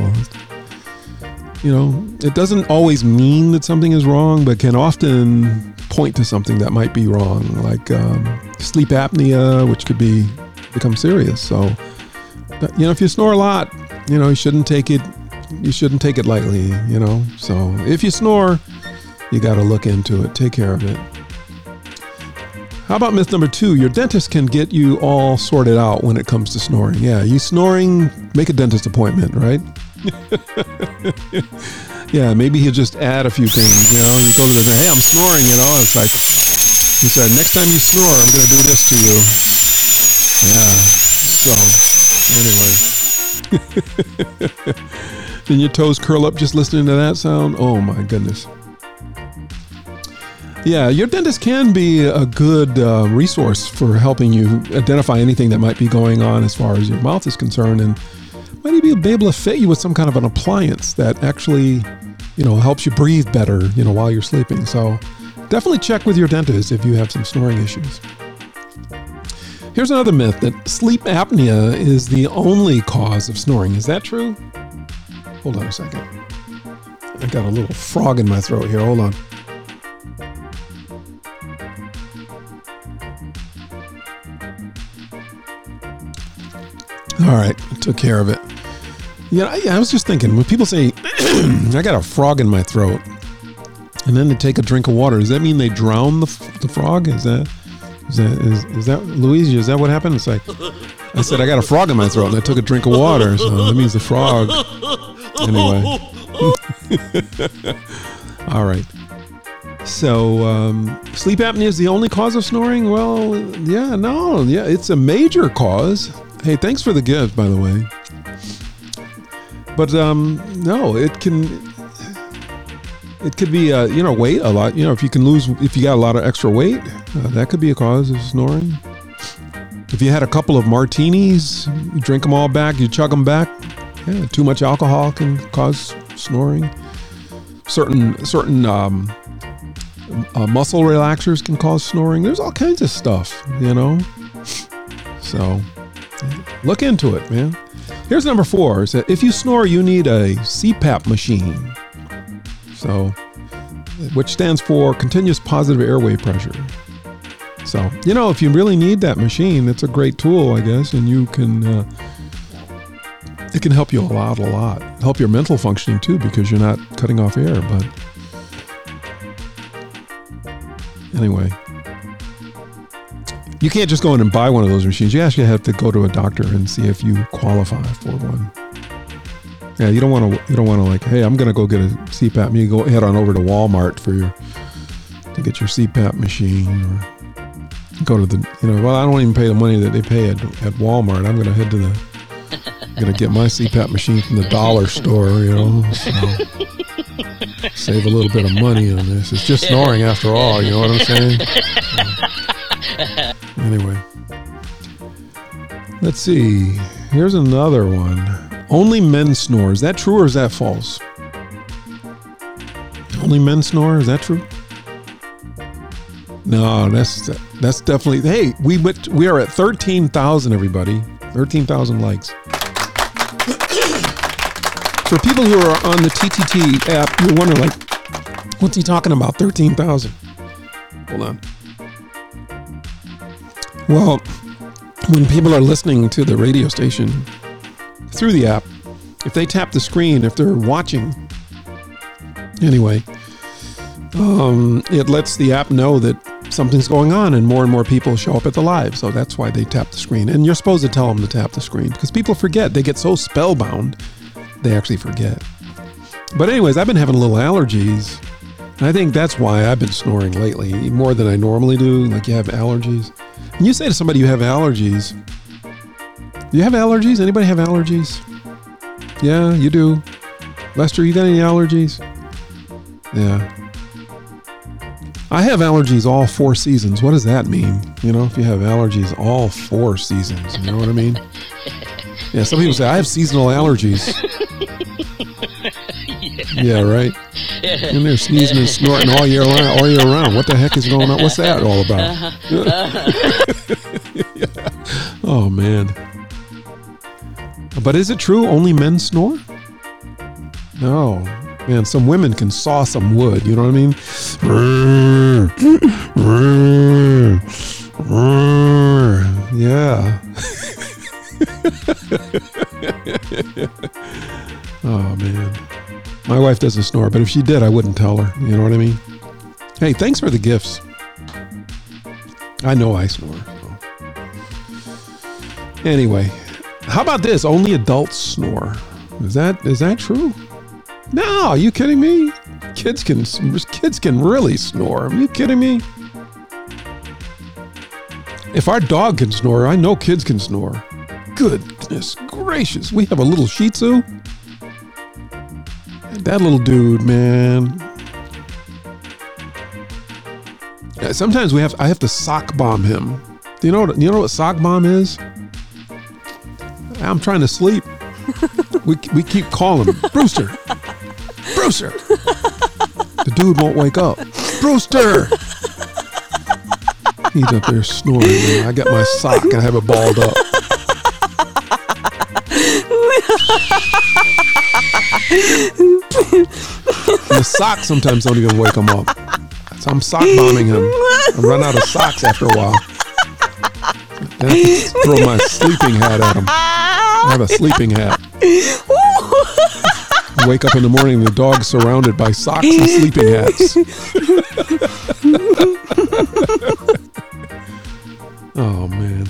S7: You know, it doesn't always mean that something is wrong, but can often point to something that might be wrong, like um, sleep apnea, which could be become serious. So, you know, if you snore a lot, you know, you shouldn't take it. You shouldn't take it lightly. You know, so if you snore, you got to look into it. Take care of it. How about myth number two? Your dentist can get you all sorted out when it comes to snoring. Yeah, you snoring, make a dentist appointment, right? yeah, maybe he'll just add a few things. You know, you go to the hey, I'm snoring. You know, it's like he said, next time you snore, I'm to do this to you. Yeah. So anyway, and your toes curl up just listening to that sound. Oh my goodness. Yeah, your dentist can be a good uh, resource for helping you identify anything that might be going on as far as your mouth is concerned, and might even be able to fit you with some kind of an appliance that actually, you know, helps you breathe better, you know, while you're sleeping. So, definitely check with your dentist if you have some snoring issues. Here's another myth that sleep apnea is the only cause of snoring. Is that true? Hold on a second. I got a little frog in my throat here. Hold on. All right, took care of it. Yeah, I, I was just thinking when people say I got a frog in my throat, and then they take a drink of water, does that mean they drown the, the frog? Is that is that is, is that Luigi? Is that what happened? It's like I said I got a frog in my throat, and I took a drink of water, so that means the frog. Anyway, all right. So, um, sleep apnea is the only cause of snoring? Well, yeah, no, yeah, it's a major cause. Hey, thanks for the gift, by the way. But um, no, it can. It could be, uh, you know, weight a lot. You know, if you can lose, if you got a lot of extra weight, uh, that could be a cause of snoring. If you had a couple of martinis, you drink them all back, you chug them back. Yeah, too much alcohol can cause snoring. Certain certain um, uh, muscle relaxers can cause snoring. There's all kinds of stuff, you know. So look into it, man. Here's number four: is that if you snore, you need a CPAP machine. So, which stands for continuous positive airway pressure. So, you know, if you really need that machine, it's a great tool, I guess, and you can. Uh, it can help you a lot, a lot. Help your mental functioning too, because you're not cutting off air. But anyway, you can't just go in and buy one of those machines. You actually have to go to a doctor and see if you qualify for one. Yeah, you don't want to. You don't want to like, hey, I'm gonna go get a CPAP. You go head on over to Walmart for your to get your CPAP machine, or go to the. You know, well, I don't even pay the money that they pay at, at Walmart. I'm gonna head to the. I'm gonna get my CPAP machine from the dollar store. You know, so save a little bit of money on this. It's just snoring after all. You know what I'm saying? Anyway, let's see. Here's another one. Only men snore. Is that true or is that false? Only men snore. Is that true? No, that's that's definitely. Hey, we went, we are at thirteen thousand. Everybody, thirteen thousand likes. For people who are on the TTT app, you're wondering like, what's he talking about? Thirteen thousand. Hold on. Well, when people are listening to the radio station through the app, if they tap the screen, if they're watching, anyway, um, it lets the app know that something's going on and more and more people show up at the live. So that's why they tap the screen. And you're supposed to tell them to tap the screen because people forget. They get so spellbound, they actually forget. But, anyways, I've been having little allergies. I think that's why I've been snoring lately more than I normally do. Like, you have allergies. You say to somebody you have allergies, do you have allergies? Anybody have allergies? Yeah, you do. Lester, you got any allergies? Yeah. I have allergies all four seasons. What does that mean? You know, if you have allergies all four seasons, you know what I mean? Yeah, some people say I have seasonal allergies. Yeah, right. And they're sneezing and snorting all year round, all year round. What the heck is going on? What's that all about? Uh-huh. Oh man. But is it true only men snore? No. Man, some women can saw some wood, you know what I mean? Yeah. oh man. My wife doesn't snore, but if she did, I wouldn't tell her. You know what I mean? Hey, thanks for the gifts. I know I snore. Anyway, how about this? Only adults snore. Is that is that true? No, are you kidding me? Kids can kids can really snore. Are you kidding me? If our dog can snore, I know kids can snore. Goodness gracious, we have a little Shih Tzu. That little dude, man. Sometimes we have I have to sock bomb him. Do you know what you know what sock bomb is? I'm trying to sleep. we we keep calling him Brewster. Brewster. The dude won't wake up. Brewster. He's up there snoring. Man. I got my sock and I have it balled up. The socks sometimes don't even wake him up. So I'm sock bombing him. I run out of socks after a while. Throw my sleeping hat at him. I have a sleeping hat. Wake up in the morning, the dog's surrounded by socks and sleeping hats. oh man.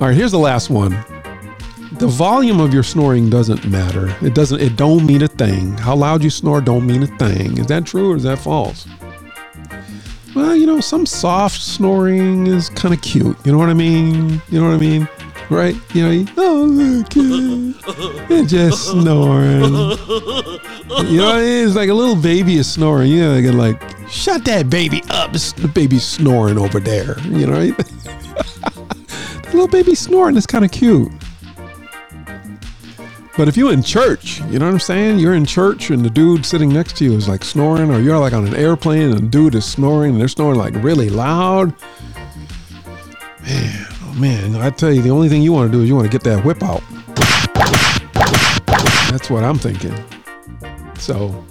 S7: All right, here's the last one. The volume of your snoring doesn't matter. It doesn't it don't mean a thing. How loud you snore don't mean a thing. Is that true or is that false? Well, you know, some soft snoring is kind of cute. You know what I mean? You know what I mean? Right? You know, you, oh, look, they're just snoring. You know, what I mean? it's like a little baby is snoring. You know, they get like, shut that baby up. It's the baby's snoring over there. You know, the little baby snoring is kind of cute. But if you're in church, you know what I'm saying? You're in church and the dude sitting next to you is like snoring, or you're like on an airplane and the dude is snoring and they're snoring like really loud. Man, oh man, I tell you, the only thing you want to do is you want to get that whip out. That's what I'm thinking. So,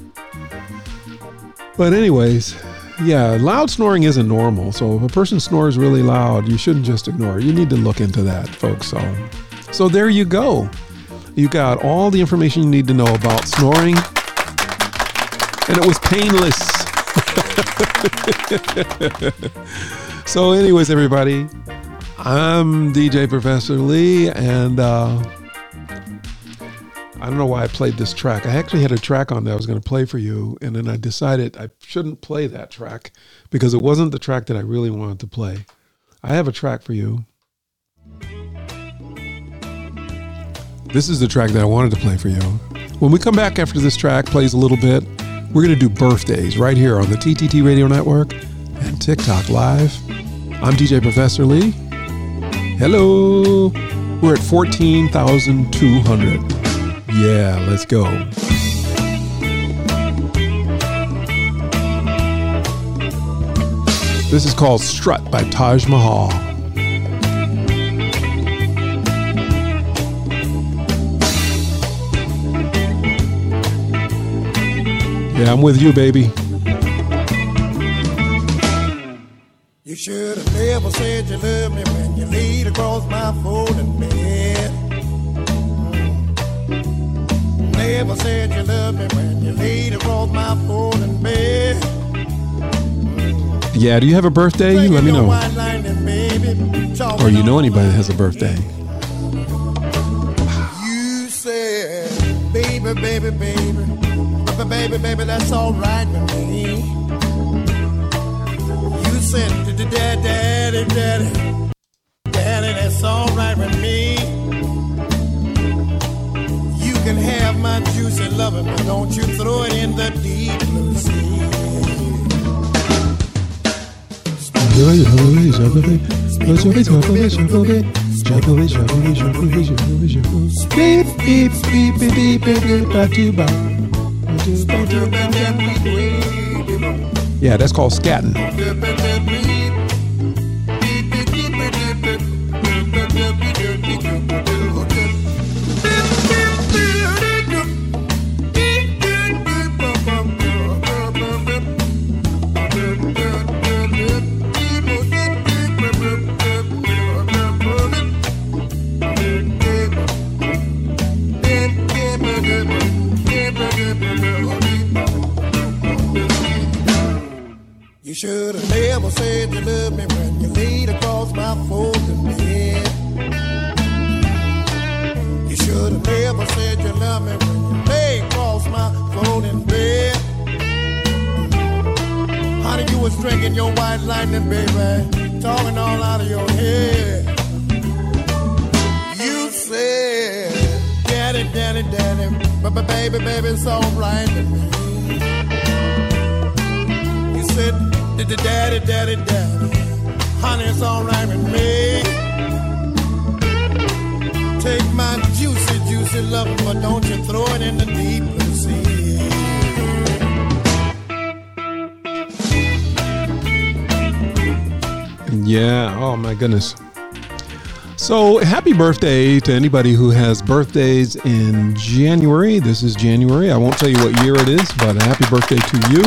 S7: but anyways, yeah, loud snoring isn't normal. So if a person snores really loud, you shouldn't just ignore it. You need to look into that, folks. So, so there you go. You got all the information you need to know about snoring, and it was painless. so, anyways, everybody, I'm DJ Professor Lee, and uh, I don't know why I played this track. I actually had a track on that I was going to play for you, and then I decided I shouldn't play that track because it wasn't the track that I really wanted to play. I have a track for you. This is the track that I wanted to play for you. When we come back after this track plays a little bit, we're going to do birthdays right here on the TTT Radio Network and TikTok Live. I'm DJ Professor Lee. Hello. We're at 14,200. Yeah, let's go. This is called Strut by Taj Mahal. Yeah, I'm with you, baby.
S14: You should have never said you love me when you laid across my folding bed. Never said you love me when you laid across my folding bed.
S7: Yeah, do you have a birthday? You let me know.
S14: White lightning, baby.
S7: Or you know anybody that has a birthday.
S14: You said, baby, baby, baby, baby, baby, that's all right with me. You said, daddy, daddy, daddy, daddy, that's all right with me. You can have my juicy loving, but don't you throw it in the deep blue sea.
S7: Beep, beep, beep, beep, beep, beep, beep, ba, doo, ba. Yeah, that's called scatting.
S14: You should that's called said white baby, talking all out of your head. You said, Daddy, Daddy, Daddy, but baby, baby, it's alright with me. You said, "D- Daddy, Daddy, Daddy, honey, it's alright with me. Take my juicy, juicy love, but don't you throw it in the deep
S7: Yeah. Oh my goodness. So happy birthday to anybody who has birthdays in January. This is January. I won't tell you what year it is, but a happy birthday to you.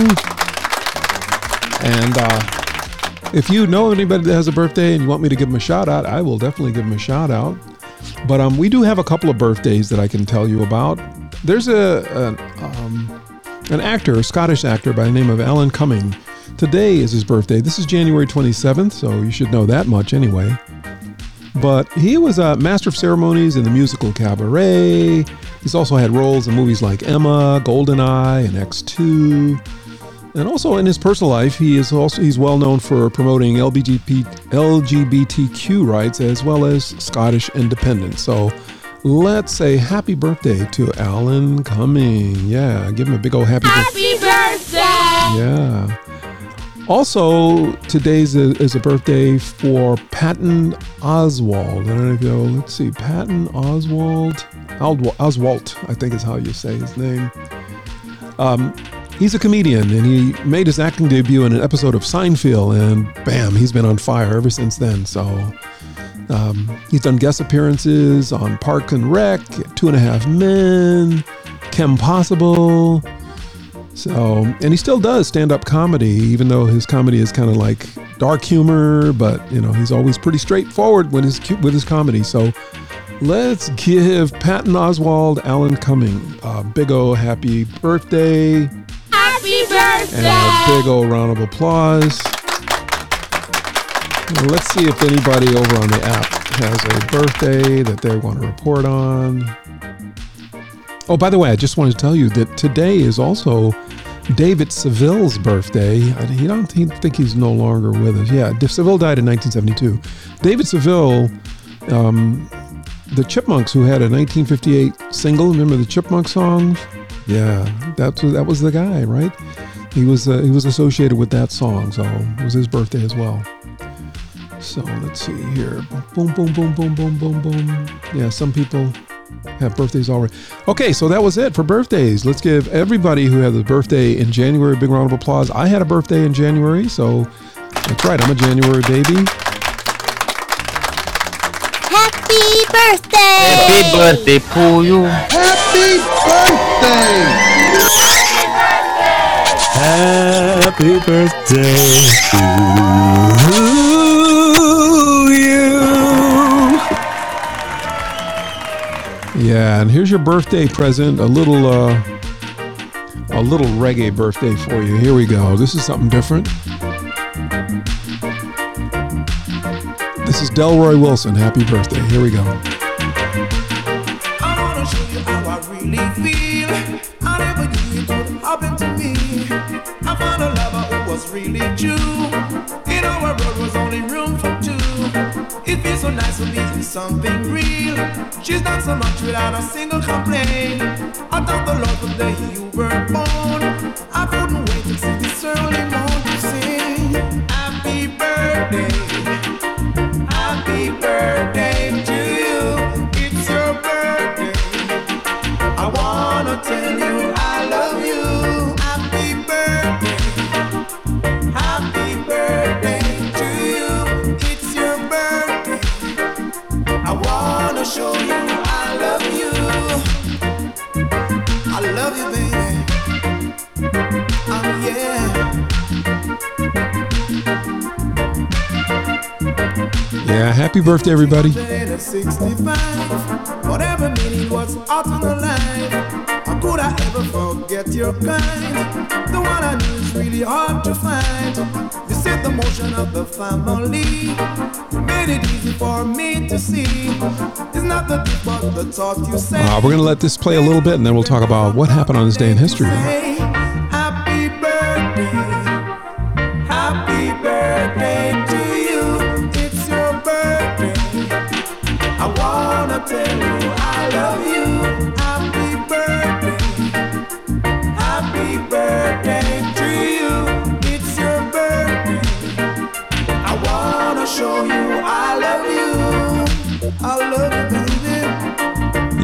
S7: And uh, if you know anybody that has a birthday and you want me to give them a shout out, I will definitely give them a shout out. But um, we do have a couple of birthdays that I can tell you about. There's a an, um, an actor, a Scottish actor by the name of Alan Cumming. Today is his birthday. This is January 27th, so you should know that much anyway. But he was a master of ceremonies in the musical Cabaret. He's also had roles in movies like Emma, Goldeneye, and X2. And also in his personal life, he is also he's well known for promoting LBGP, LGBTQ rights as well as Scottish independence. So let's say happy birthday to Alan Cumming. Yeah, give him a big old happy birthday.
S8: Happy birthday!
S7: Yeah. Also, today's a, is a birthday for Patton Oswald. I don't know if you. Let's see, Patton Oswald, Oswalt, I think is how you say his name. Um, he's a comedian, and he made his acting debut in an episode of Seinfeld, and bam, he's been on fire ever since then. So. Um, he's done guest appearances on Park and Rec, Two and a Half Men, Kim Possible, so, and he still does stand up comedy, even though his comedy is kind of like dark humor, but you know, he's always pretty straightforward with his with his comedy. So, let's give Patton Oswald Alan Cumming a big ol' happy birthday
S8: Happy
S7: and a big old round of applause. Let's see if anybody over on the app has a birthday that they want to report on. Oh, by the way, I just wanted to tell you that today is also David Seville's birthday. I don't think he's no longer with us. Yeah, Seville died in 1972. David Seville, um, the Chipmunks, who had a 1958 single. Remember the Chipmunk songs? Yeah, that's that was the guy, right? He was uh, he was associated with that song, so it was his birthday as well. So let's see here. Boom, boom, boom, boom, boom, boom, boom. Yeah, some people have birthdays already. Okay, so that was it for birthdays. Let's give everybody who had a birthday in January a big round of applause. I had a birthday in January, so that's right. I'm a January baby.
S8: Happy birthday!
S9: Happy birthday to you.
S3: Happy birthday!
S15: Happy birthday to you.
S7: Yeah, and here's your birthday present. A little uh a little reggae birthday for you. Here we go. This is something different. This is Delroy Wilson. Happy birthday. Here we go.
S14: I wanna show you how I really feel. I never knew it would to me. I found a lover who was really true. In our world was only room for two. It feels so nice to be something real. She's done so much without a single complaint. I thank the Lord for the day you were born. I couldn't happy birthday
S7: everybody.
S14: Whatever meaning was out in the life, I could I ever forget your kind? The one I knew is really hard to find. You set the motion of the family. You made it easy for me to see. It's not the gift but the thought you say.
S7: Uh, we're going to let this play a little bit and then we'll talk about what happened on this day in history.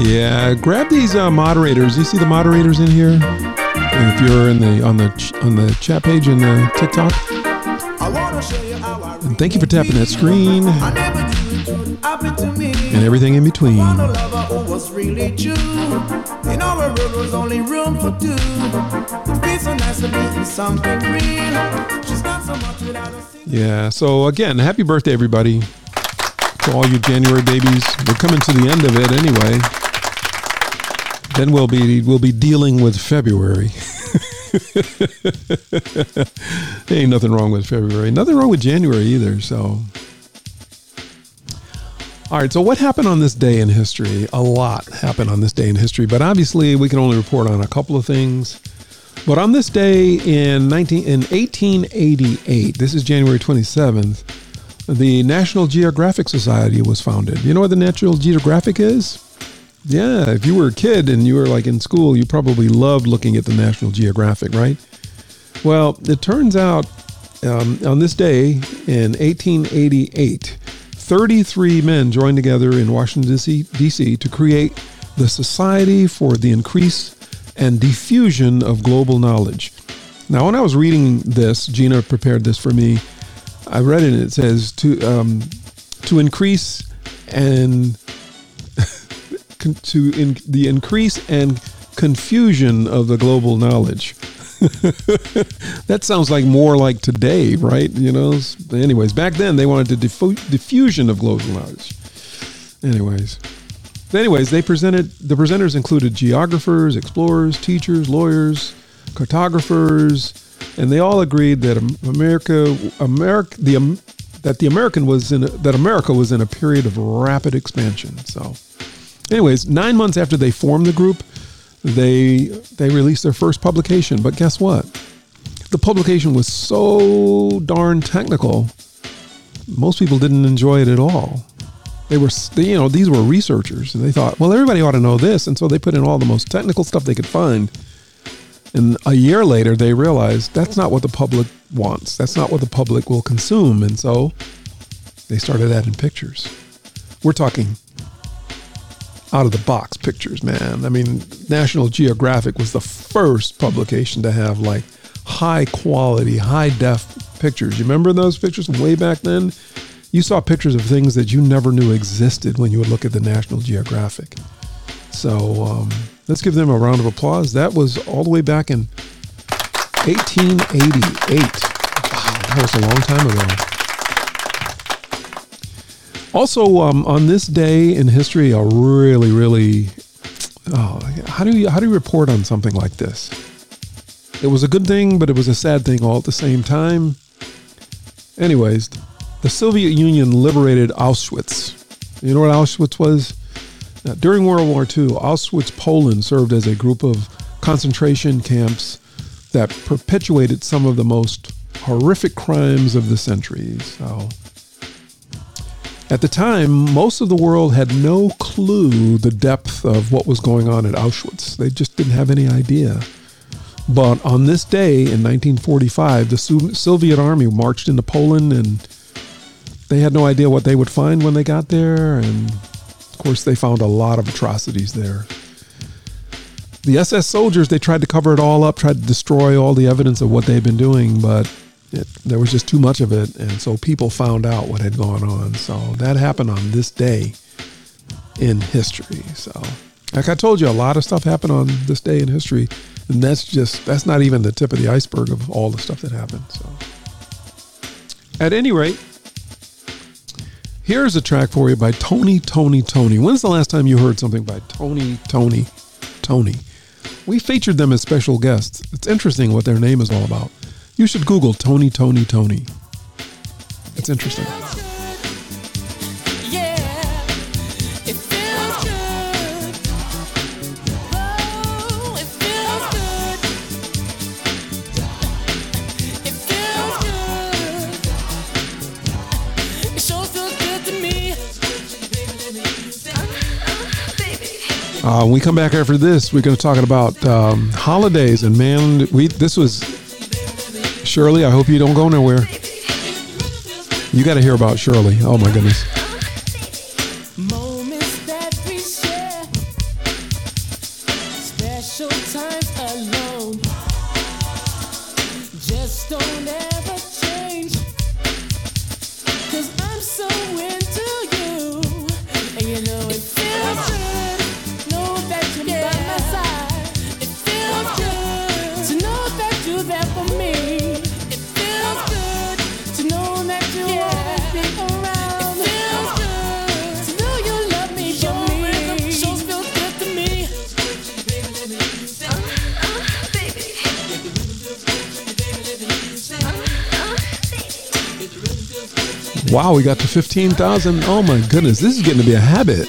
S7: Yeah, grab these uh, moderators. You see the moderators in here? If you're in the on the ch- on the chat page in the TikTok.
S14: How I
S7: And thank you for tapping that screen and everything in between. Yeah. So again, happy birthday, everybody, to all you January babies. We're coming to the end of it anyway. Then we'll be we'll be dealing with February. Ain't nothing wrong with February. Nothing wrong with January either. So. All right, so what happened on this day in history? A lot happened on this day in history, but obviously we can only report on a couple of things. But on this day in 19 in 1888, this is January 27th, the National Geographic Society was founded. You know what the National Geographic is? Yeah, if you were a kid and you were like in school, you probably loved looking at the National Geographic, right? Well, it turns out um, on this day in 1888, 33 men joined together in Washington, D.C. to create the Society for the Increase and Diffusion of Global Knowledge. Now, when I was reading this, Gina prepared this for me. I read it and it says to um, to increase and con- to in, the increase and confusion of the global knowledge. that sounds like more like today, right? You know. Anyways, back then they wanted the diffu- diffusion of global knowledge. Anyways, anyways, they presented the presenters included geographers, explorers, teachers, lawyers, cartographers, and they all agreed that America, America, the Am- that the American was in a, that America was in a period of rapid expansion. So, anyways, nine months after they formed the group, they they released their first publication. But guess what? The publication was so darn technical. Most people didn't enjoy it at all. They were, you know, these were researchers, and they thought, well, everybody ought to know this, and so they put in all the most technical stuff they could find. And a year later, they realized that's not what the public wants. That's not what the public will consume, and so they started adding pictures. We're talking out of the box pictures, man. I mean, National Geographic was the first publication to have like high quality, high def pictures. You remember those pictures from way back then? You saw pictures of things that you never knew existed when you would look at the National Geographic. So um, let's give them a round of applause. That was all the way back in 1888. Wow, that was a long time ago. Also, um, on this day in history, a really, really, oh, how do you how do you report on something like this? It was a good thing, but it was a sad thing all at the same time. Anyways, the Soviet Union liberated Auschwitz. You know what Auschwitz was? Now, during World War II, Auschwitz, Poland served as a group of concentration camps that perpetuated some of the most horrific crimes of the century. So, at the time, most of the world had no clue the depth of what was going on at Auschwitz. They just didn't have any idea. But on this day in 1945, the Soviet army marched into Poland and they had no idea what they would find when they got there. And of course, they found a lot of atrocities there. The SS soldiers, they tried to cover it all up, tried to destroy all the evidence of what they'd been doing, but it, there was just too much of it. And so people found out what had gone on. So that happened on this day in history. So, like I told you, a lot of stuff happened on this day in history. And that's just, that's not even the tip of the iceberg of all the stuff that happened. So, at any rate, here's a track for you by Tony, Tony, Tony. When's the last time you heard something by Tony, Tony, Tony? We featured them as special guests. It's interesting what their name is all about. You should Google Tony, Tony, Tony. It's interesting.
S8: It feels good. Oh, it feels good. It feels good. It sure feels good to me.
S7: Uh, when we come back after this, we're going to talk about um, holidays. And man, we this was Shirley. I hope you don't go nowhere. You got to hear about Shirley. Oh my goodness. Wow, we got to 15,000. Oh my goodness, this is getting to be a habit.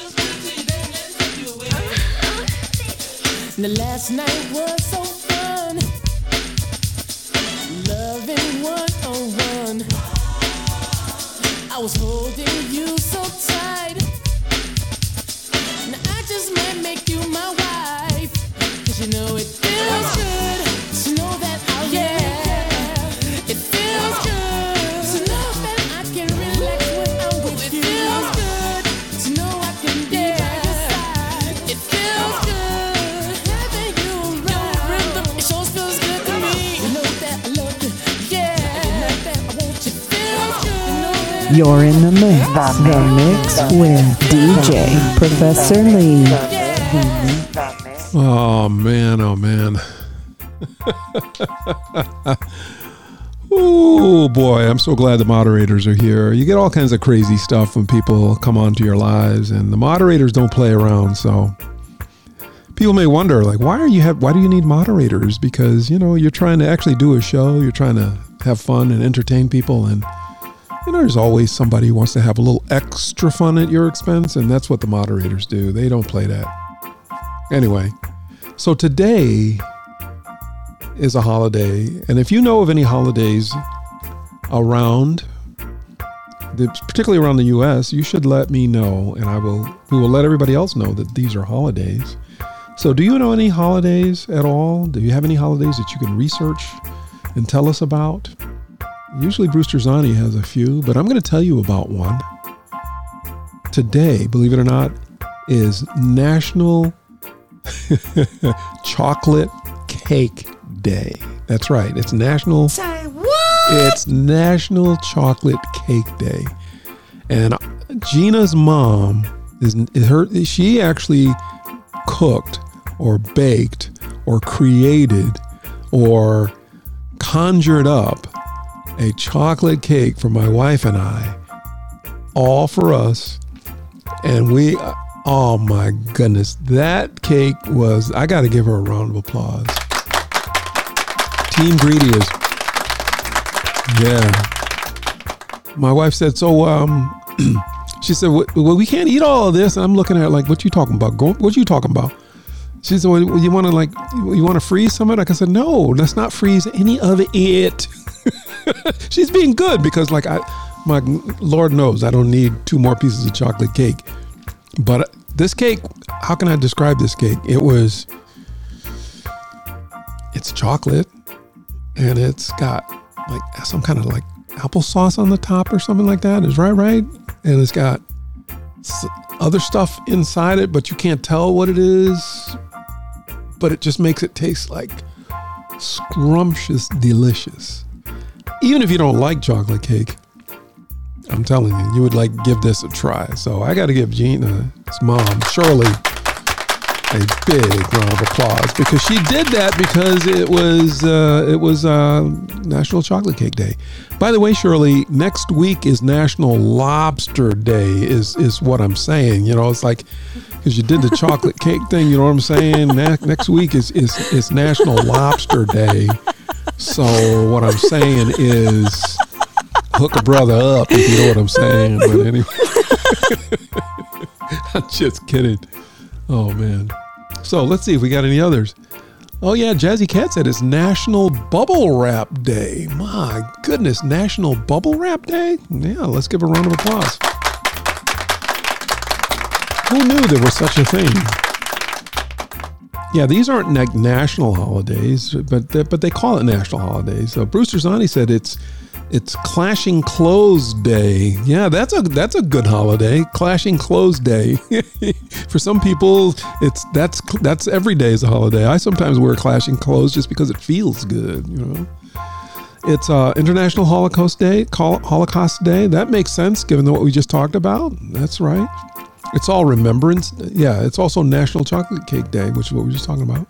S6: You're in the mix. The mix with DJ Professor Lee.
S7: Oh man, oh man. oh boy, I'm so glad the moderators are here. You get all kinds of crazy stuff when people come onto your lives, and the moderators don't play around. So people may wonder, like, why are you have? Why do you need moderators? Because you know you're trying to actually do a show. You're trying to have fun and entertain people, and you know there's always somebody who wants to have a little extra fun at your expense, and that's what the moderators do. They don't play that. Anyway, so today is a holiday, and if you know of any holidays around, the- particularly around the U.S., you should let me know, and I will. We will let everybody else know that these are holidays. So, do you know any holidays at all? Do you have any holidays that you can research and tell us about? Usually, Brewster Zani has a few, but I'm going to tell you about one. Today, believe it or not, is National Chocolate Cake Day. That's right. It's National.
S8: Say what?
S7: It's National Chocolate Cake Day, and Gina's mom is her. She actually cooked or baked or created or conjured up a chocolate cake for my wife and I, all for us. And we, oh my goodness, that cake was, I got to give her a round of applause. Team Greedy is, yeah. My wife said, so, um, she said, well, we can't eat all of this. And I'm looking at her like, what you talking about? Go, what you talking about? She said, well, you want to like, you want to freeze some of it? I said, no, let's not freeze any of it. She's being good because like I, my Lord knows I don't need two more pieces of chocolate cake. But this cake, how can I describe this cake? It was, it's chocolate and it's got like some kind of like applesauce on the top or something like that. Is right, right? And it's got other stuff inside it, but you can't tell what it is. But it just makes it taste like scrumptious, delicious. Even if you don't like chocolate cake, I'm telling you, you would like give this a try. So I got to give Gina's mom, Shirley, a big round of applause because she did that because it was uh, it was uh, National Chocolate Cake Day. By the way, Shirley, next week is National Lobster Day. Is is what I'm saying? You know, it's like because you did the chocolate cake thing. You know what I'm saying? Ne- next week is is is National Lobster Day. So what I'm saying is hook a brother up if you know what I'm saying. But anyway, I'm just kidding. Oh man. So let's see if we got any others. Oh yeah, Jazzy Cat said it's National Bubble Wrap Day. My goodness, National Bubble Wrap Day? Yeah, let's give a round of applause. Who knew there was such a thing? Yeah, these aren't na- national holidays, but they, but they call it national holidays. So Brewster Zani said it's it's Clashing Clothes Day. Yeah, that's a that's a good holiday. Clashing Clothes Day. For some people, it's that's that's every day is a holiday. I sometimes wear clashing clothes just because it feels good. You know. It's uh, International Holocaust Day, Holocaust Day. That makes sense given what we just talked about. That's right. It's all remembrance. Yeah, it's also National Chocolate Cake Day, which is what we were just talking about.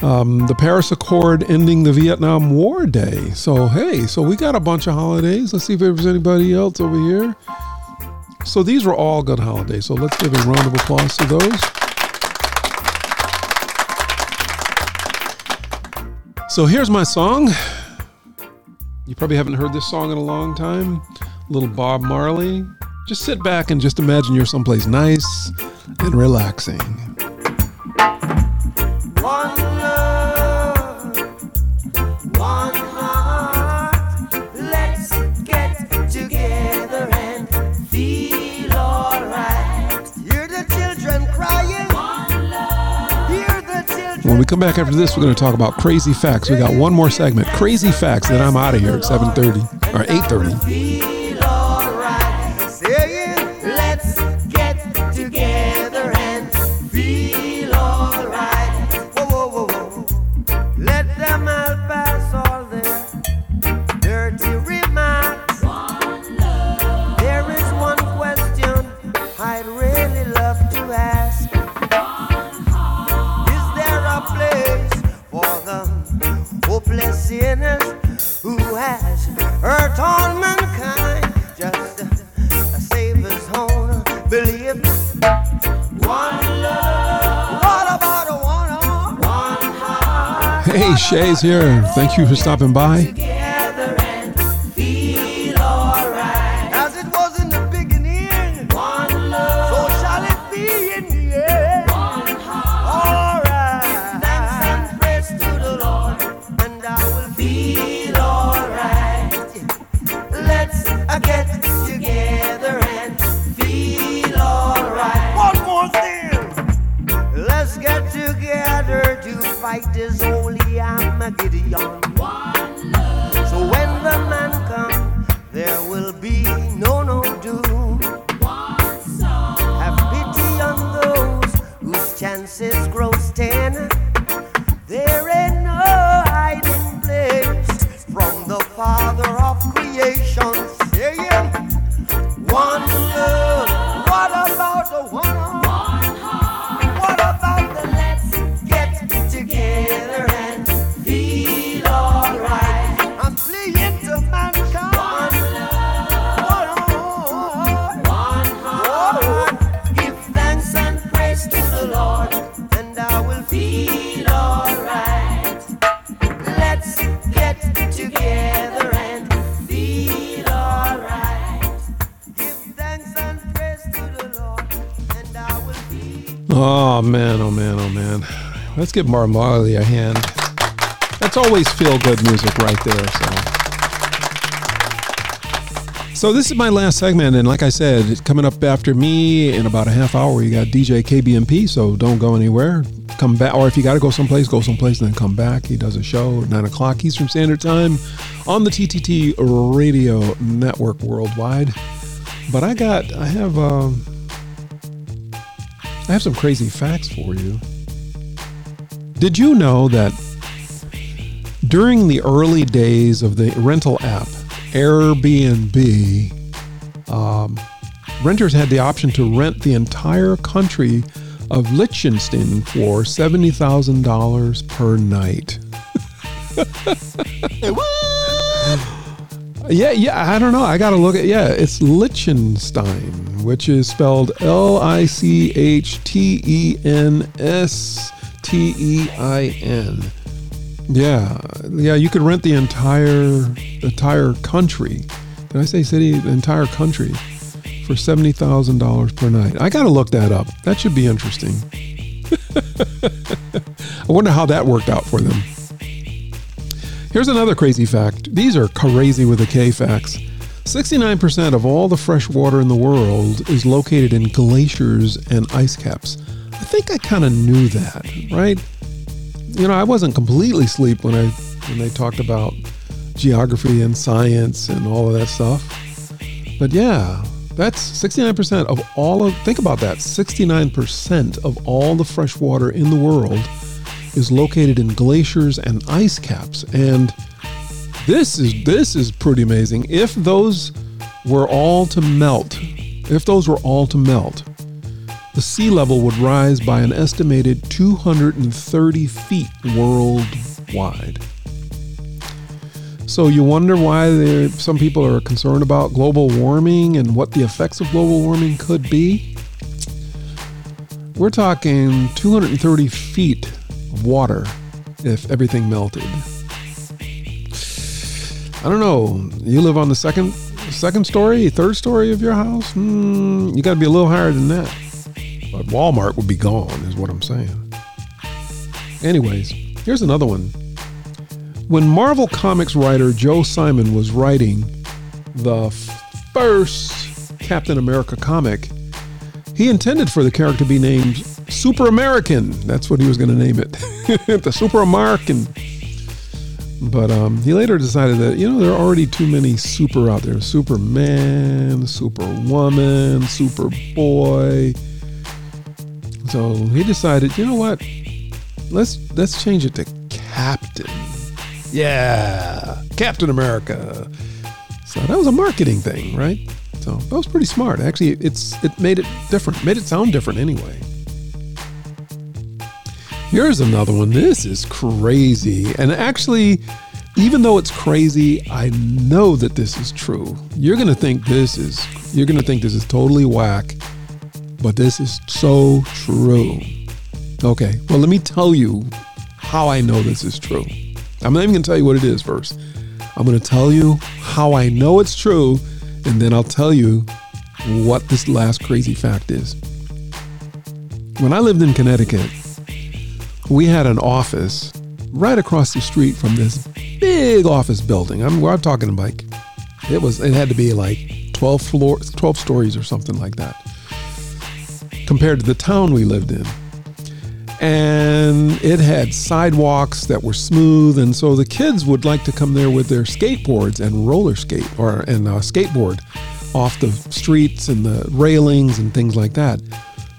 S7: Um, the Paris Accord ending the Vietnam War Day. So, hey, so we got a bunch of holidays. Let's see if there's anybody else over here. So, these were all good holidays. So, let's give a round of applause to those. So, here's my song. You probably haven't heard this song in a long time. Little Bob Marley. Just sit back and just imagine you're someplace nice and relaxing.
S14: One love, one heart. Let's get together and feel alright. Hear the children crying. One love. Hear the children.
S7: When we come back after this, we're going to talk about crazy facts. We got one more segment, crazy facts. Then I'm out of here at 7:30 or 8:30.
S14: Who has hurt all mankind? Just a Savior's own belief. One love. What about a one?
S7: Hey, Shay's here. Thank you for stopping by.
S14: Let's give
S7: Mark Marley a hand. That's always feel good music right there. So. So this is my last segment, and like I said, coming up after me in about a half hour. You got DJ KBMP, so don't go anywhere. Come back, or if you got to go someplace, go someplace, and then come back. He does a show at nine o'clock Eastern Standard Time on the TTT Radio Network worldwide. But I got, I have, um, I have some crazy facts for you. Did you know that during the early days of the rental app Airbnb, um, renters had the option to rent the entire country of Liechtenstein for $70,000 per night. Yeah, yeah, I don't know. I got to look at, yeah, it's Liechtenstein, which is spelled L I C H T E N S T E I N. Yeah, yeah, you could rent the entire entire country. Did I say city? The entire country for seventy thousand dollars per night. I got to look that up. That should be interesting. I wonder how that worked out for them. Here's another crazy fact. These are crazy with the K facts. 69% of all the fresh water in the world is located in glaciers and ice caps. I think I kind of knew that, right? You know, I wasn't completely asleep when I when they talked about geography and science and all of that stuff. But yeah, that's 69% of all of think about that. 69% of all the fresh water in the world is located in glaciers and ice caps. And this is this is pretty amazing. If those were all to melt, if those were all to melt, the sea level would rise by an estimated 230 feet worldwide. So you wonder why there, some people are concerned about global warming and what the effects of global warming could be. We're talking 230 feet of water if everything melted. I don't know. You live on the second second story, third story of your house? Hmm, you got to be a little higher than that. But Walmart would be gone, is what I'm saying. Anyways, here's another one. When Marvel Comics writer Joe Simon was writing the first Captain America comic, he intended for the character to be named Super American. That's what he was going to name it. the Super American. But um, he later decided that, you know, there are already too many super out there Superman, Superwoman, Superboy. So he decided, you know what? Let's let's change it to Captain. Yeah, Captain America. So that was a marketing thing, right? So that was pretty smart. Actually, it's it made it different, made it sound different anyway. Here's another one. This is crazy. And actually, even though it's crazy, I know that this is true. You're going to think this is you're going to think this is totally whack, but this is so true. Okay. Well, let me tell you how I know this is true. I'm not even going to tell you what it is first. I'm going to tell you how I know it's true, and then I'll tell you what this last crazy fact is. When I lived in Connecticut, we had an office right across the street from this big office building. I'm, I'm talking like it was. It had to be like 12 floors, 12 stories or something like that, compared to the town we lived in. And it had sidewalks that were smooth, and so the kids would like to come there with their skateboards and roller skate or and uh, skateboard off the streets and the railings and things like that.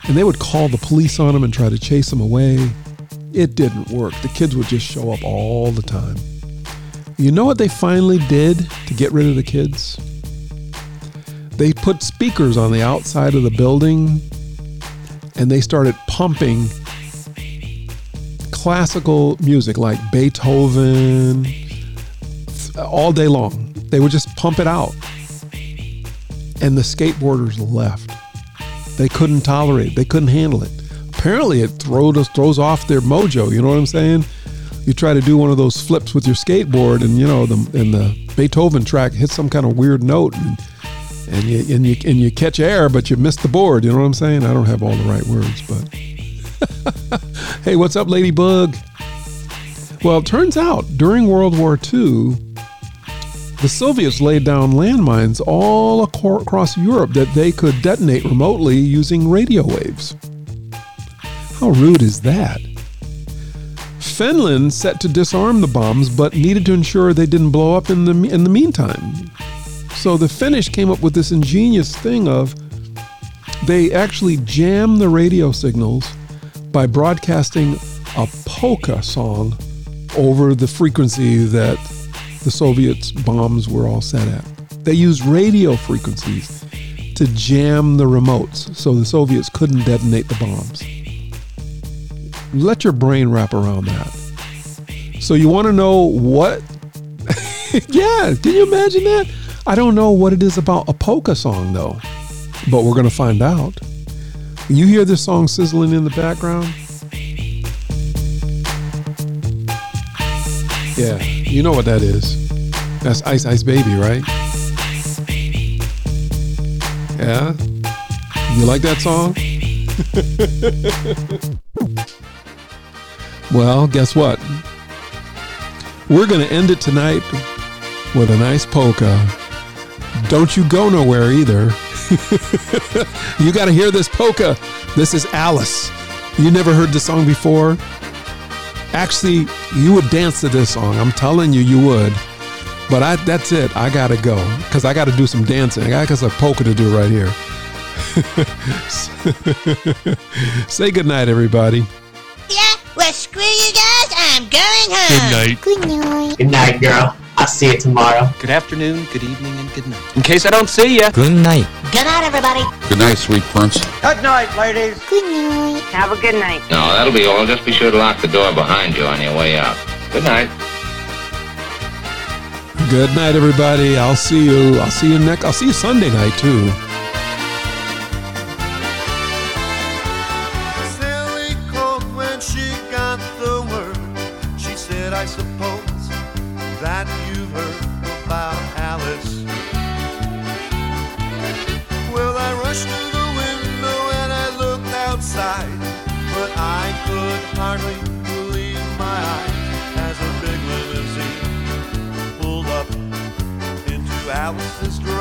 S7: And they would call the police on them and try to chase them away. It didn't work. The kids would just show up all the time. You know what they finally did to get rid of the kids? They put speakers on the outside of the building and they started pumping classical music like Beethoven all day long. They would just pump it out. And the skateboarders left. They couldn't tolerate it. They couldn't handle it apparently it throws throws off their mojo. You know what I'm saying? You try to do one of those flips with your skateboard, and you know the and the Beethoven track hits some kind of weird note, and and you and you and you catch air, but you miss the board. You know what I'm saying? I don't have all the right words, but hey, what's up, Ladybug? Well, it turns out during World War II, the Soviets laid down landmines all across Europe that they could detonate remotely using radio waves. How rude is that? Finland set to disarm the bombs, but needed to ensure they didn't blow up in the in the meantime. So the Finnish came up with this ingenious thing of they actually jammed the radio signals by broadcasting a polka song over the frequency that the Soviets' bombs were all set at. They used radio frequencies to jam the remotes so the Soviets couldn't detonate the bombs. let your brain wrap around that. So you want to know what? yeah, can you imagine that? I don't know what it is about a polka song though, but we're gonna find out. You hear this song sizzling in the background? Yeah, you know what that is. That's Ice Ice Baby, right? Yeah? You like that song? well, guess what? We're going to end it tonight with a nice polka. Don't you go nowhere either. you got to hear this polka. This is Alice. You never heard this song before? Actually, you would dance to this song. I'm telling you, you would. But I, that's it. I gotta go because I gotta do some dancing. I got some polka to do right here. Say goodnight, everybody.
S16: Yeah, well, screw you guys. I'm going home.
S15: Good night.
S16: Good night.
S17: Good night, girl. I'll see you tomorrow.
S18: Good afternoon, good evening, and good night. In case I don't see you.
S15: Good night.
S16: Good night, everybody.
S19: Good night, sweet prince.
S10: Good night, ladies.
S16: Good night.
S20: Have a good night.
S21: No, that'll be all. Just be sure to lock the door behind you on your way out. Good night.
S7: Good night, everybody. I'll see you. I'll see you next. I'll see you Sunday night too.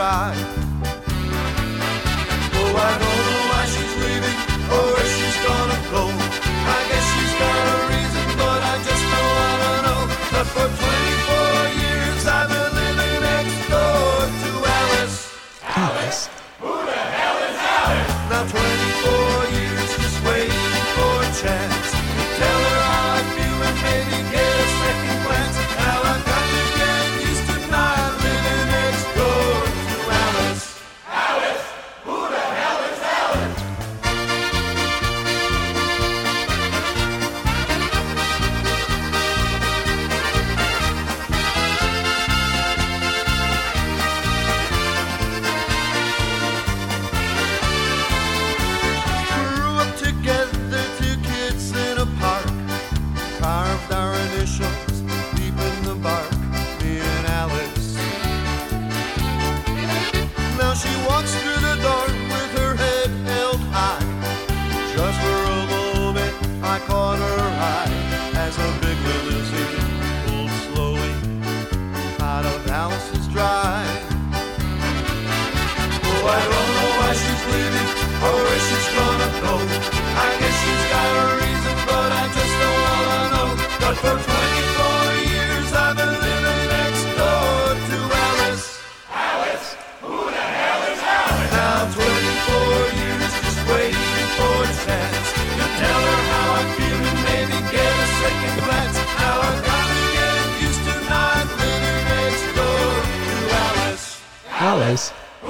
S12: Alice's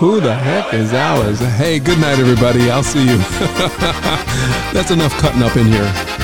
S7: Who the heck is Alice? Hey, good night, everybody. I'll see you. That's enough cutting up in here.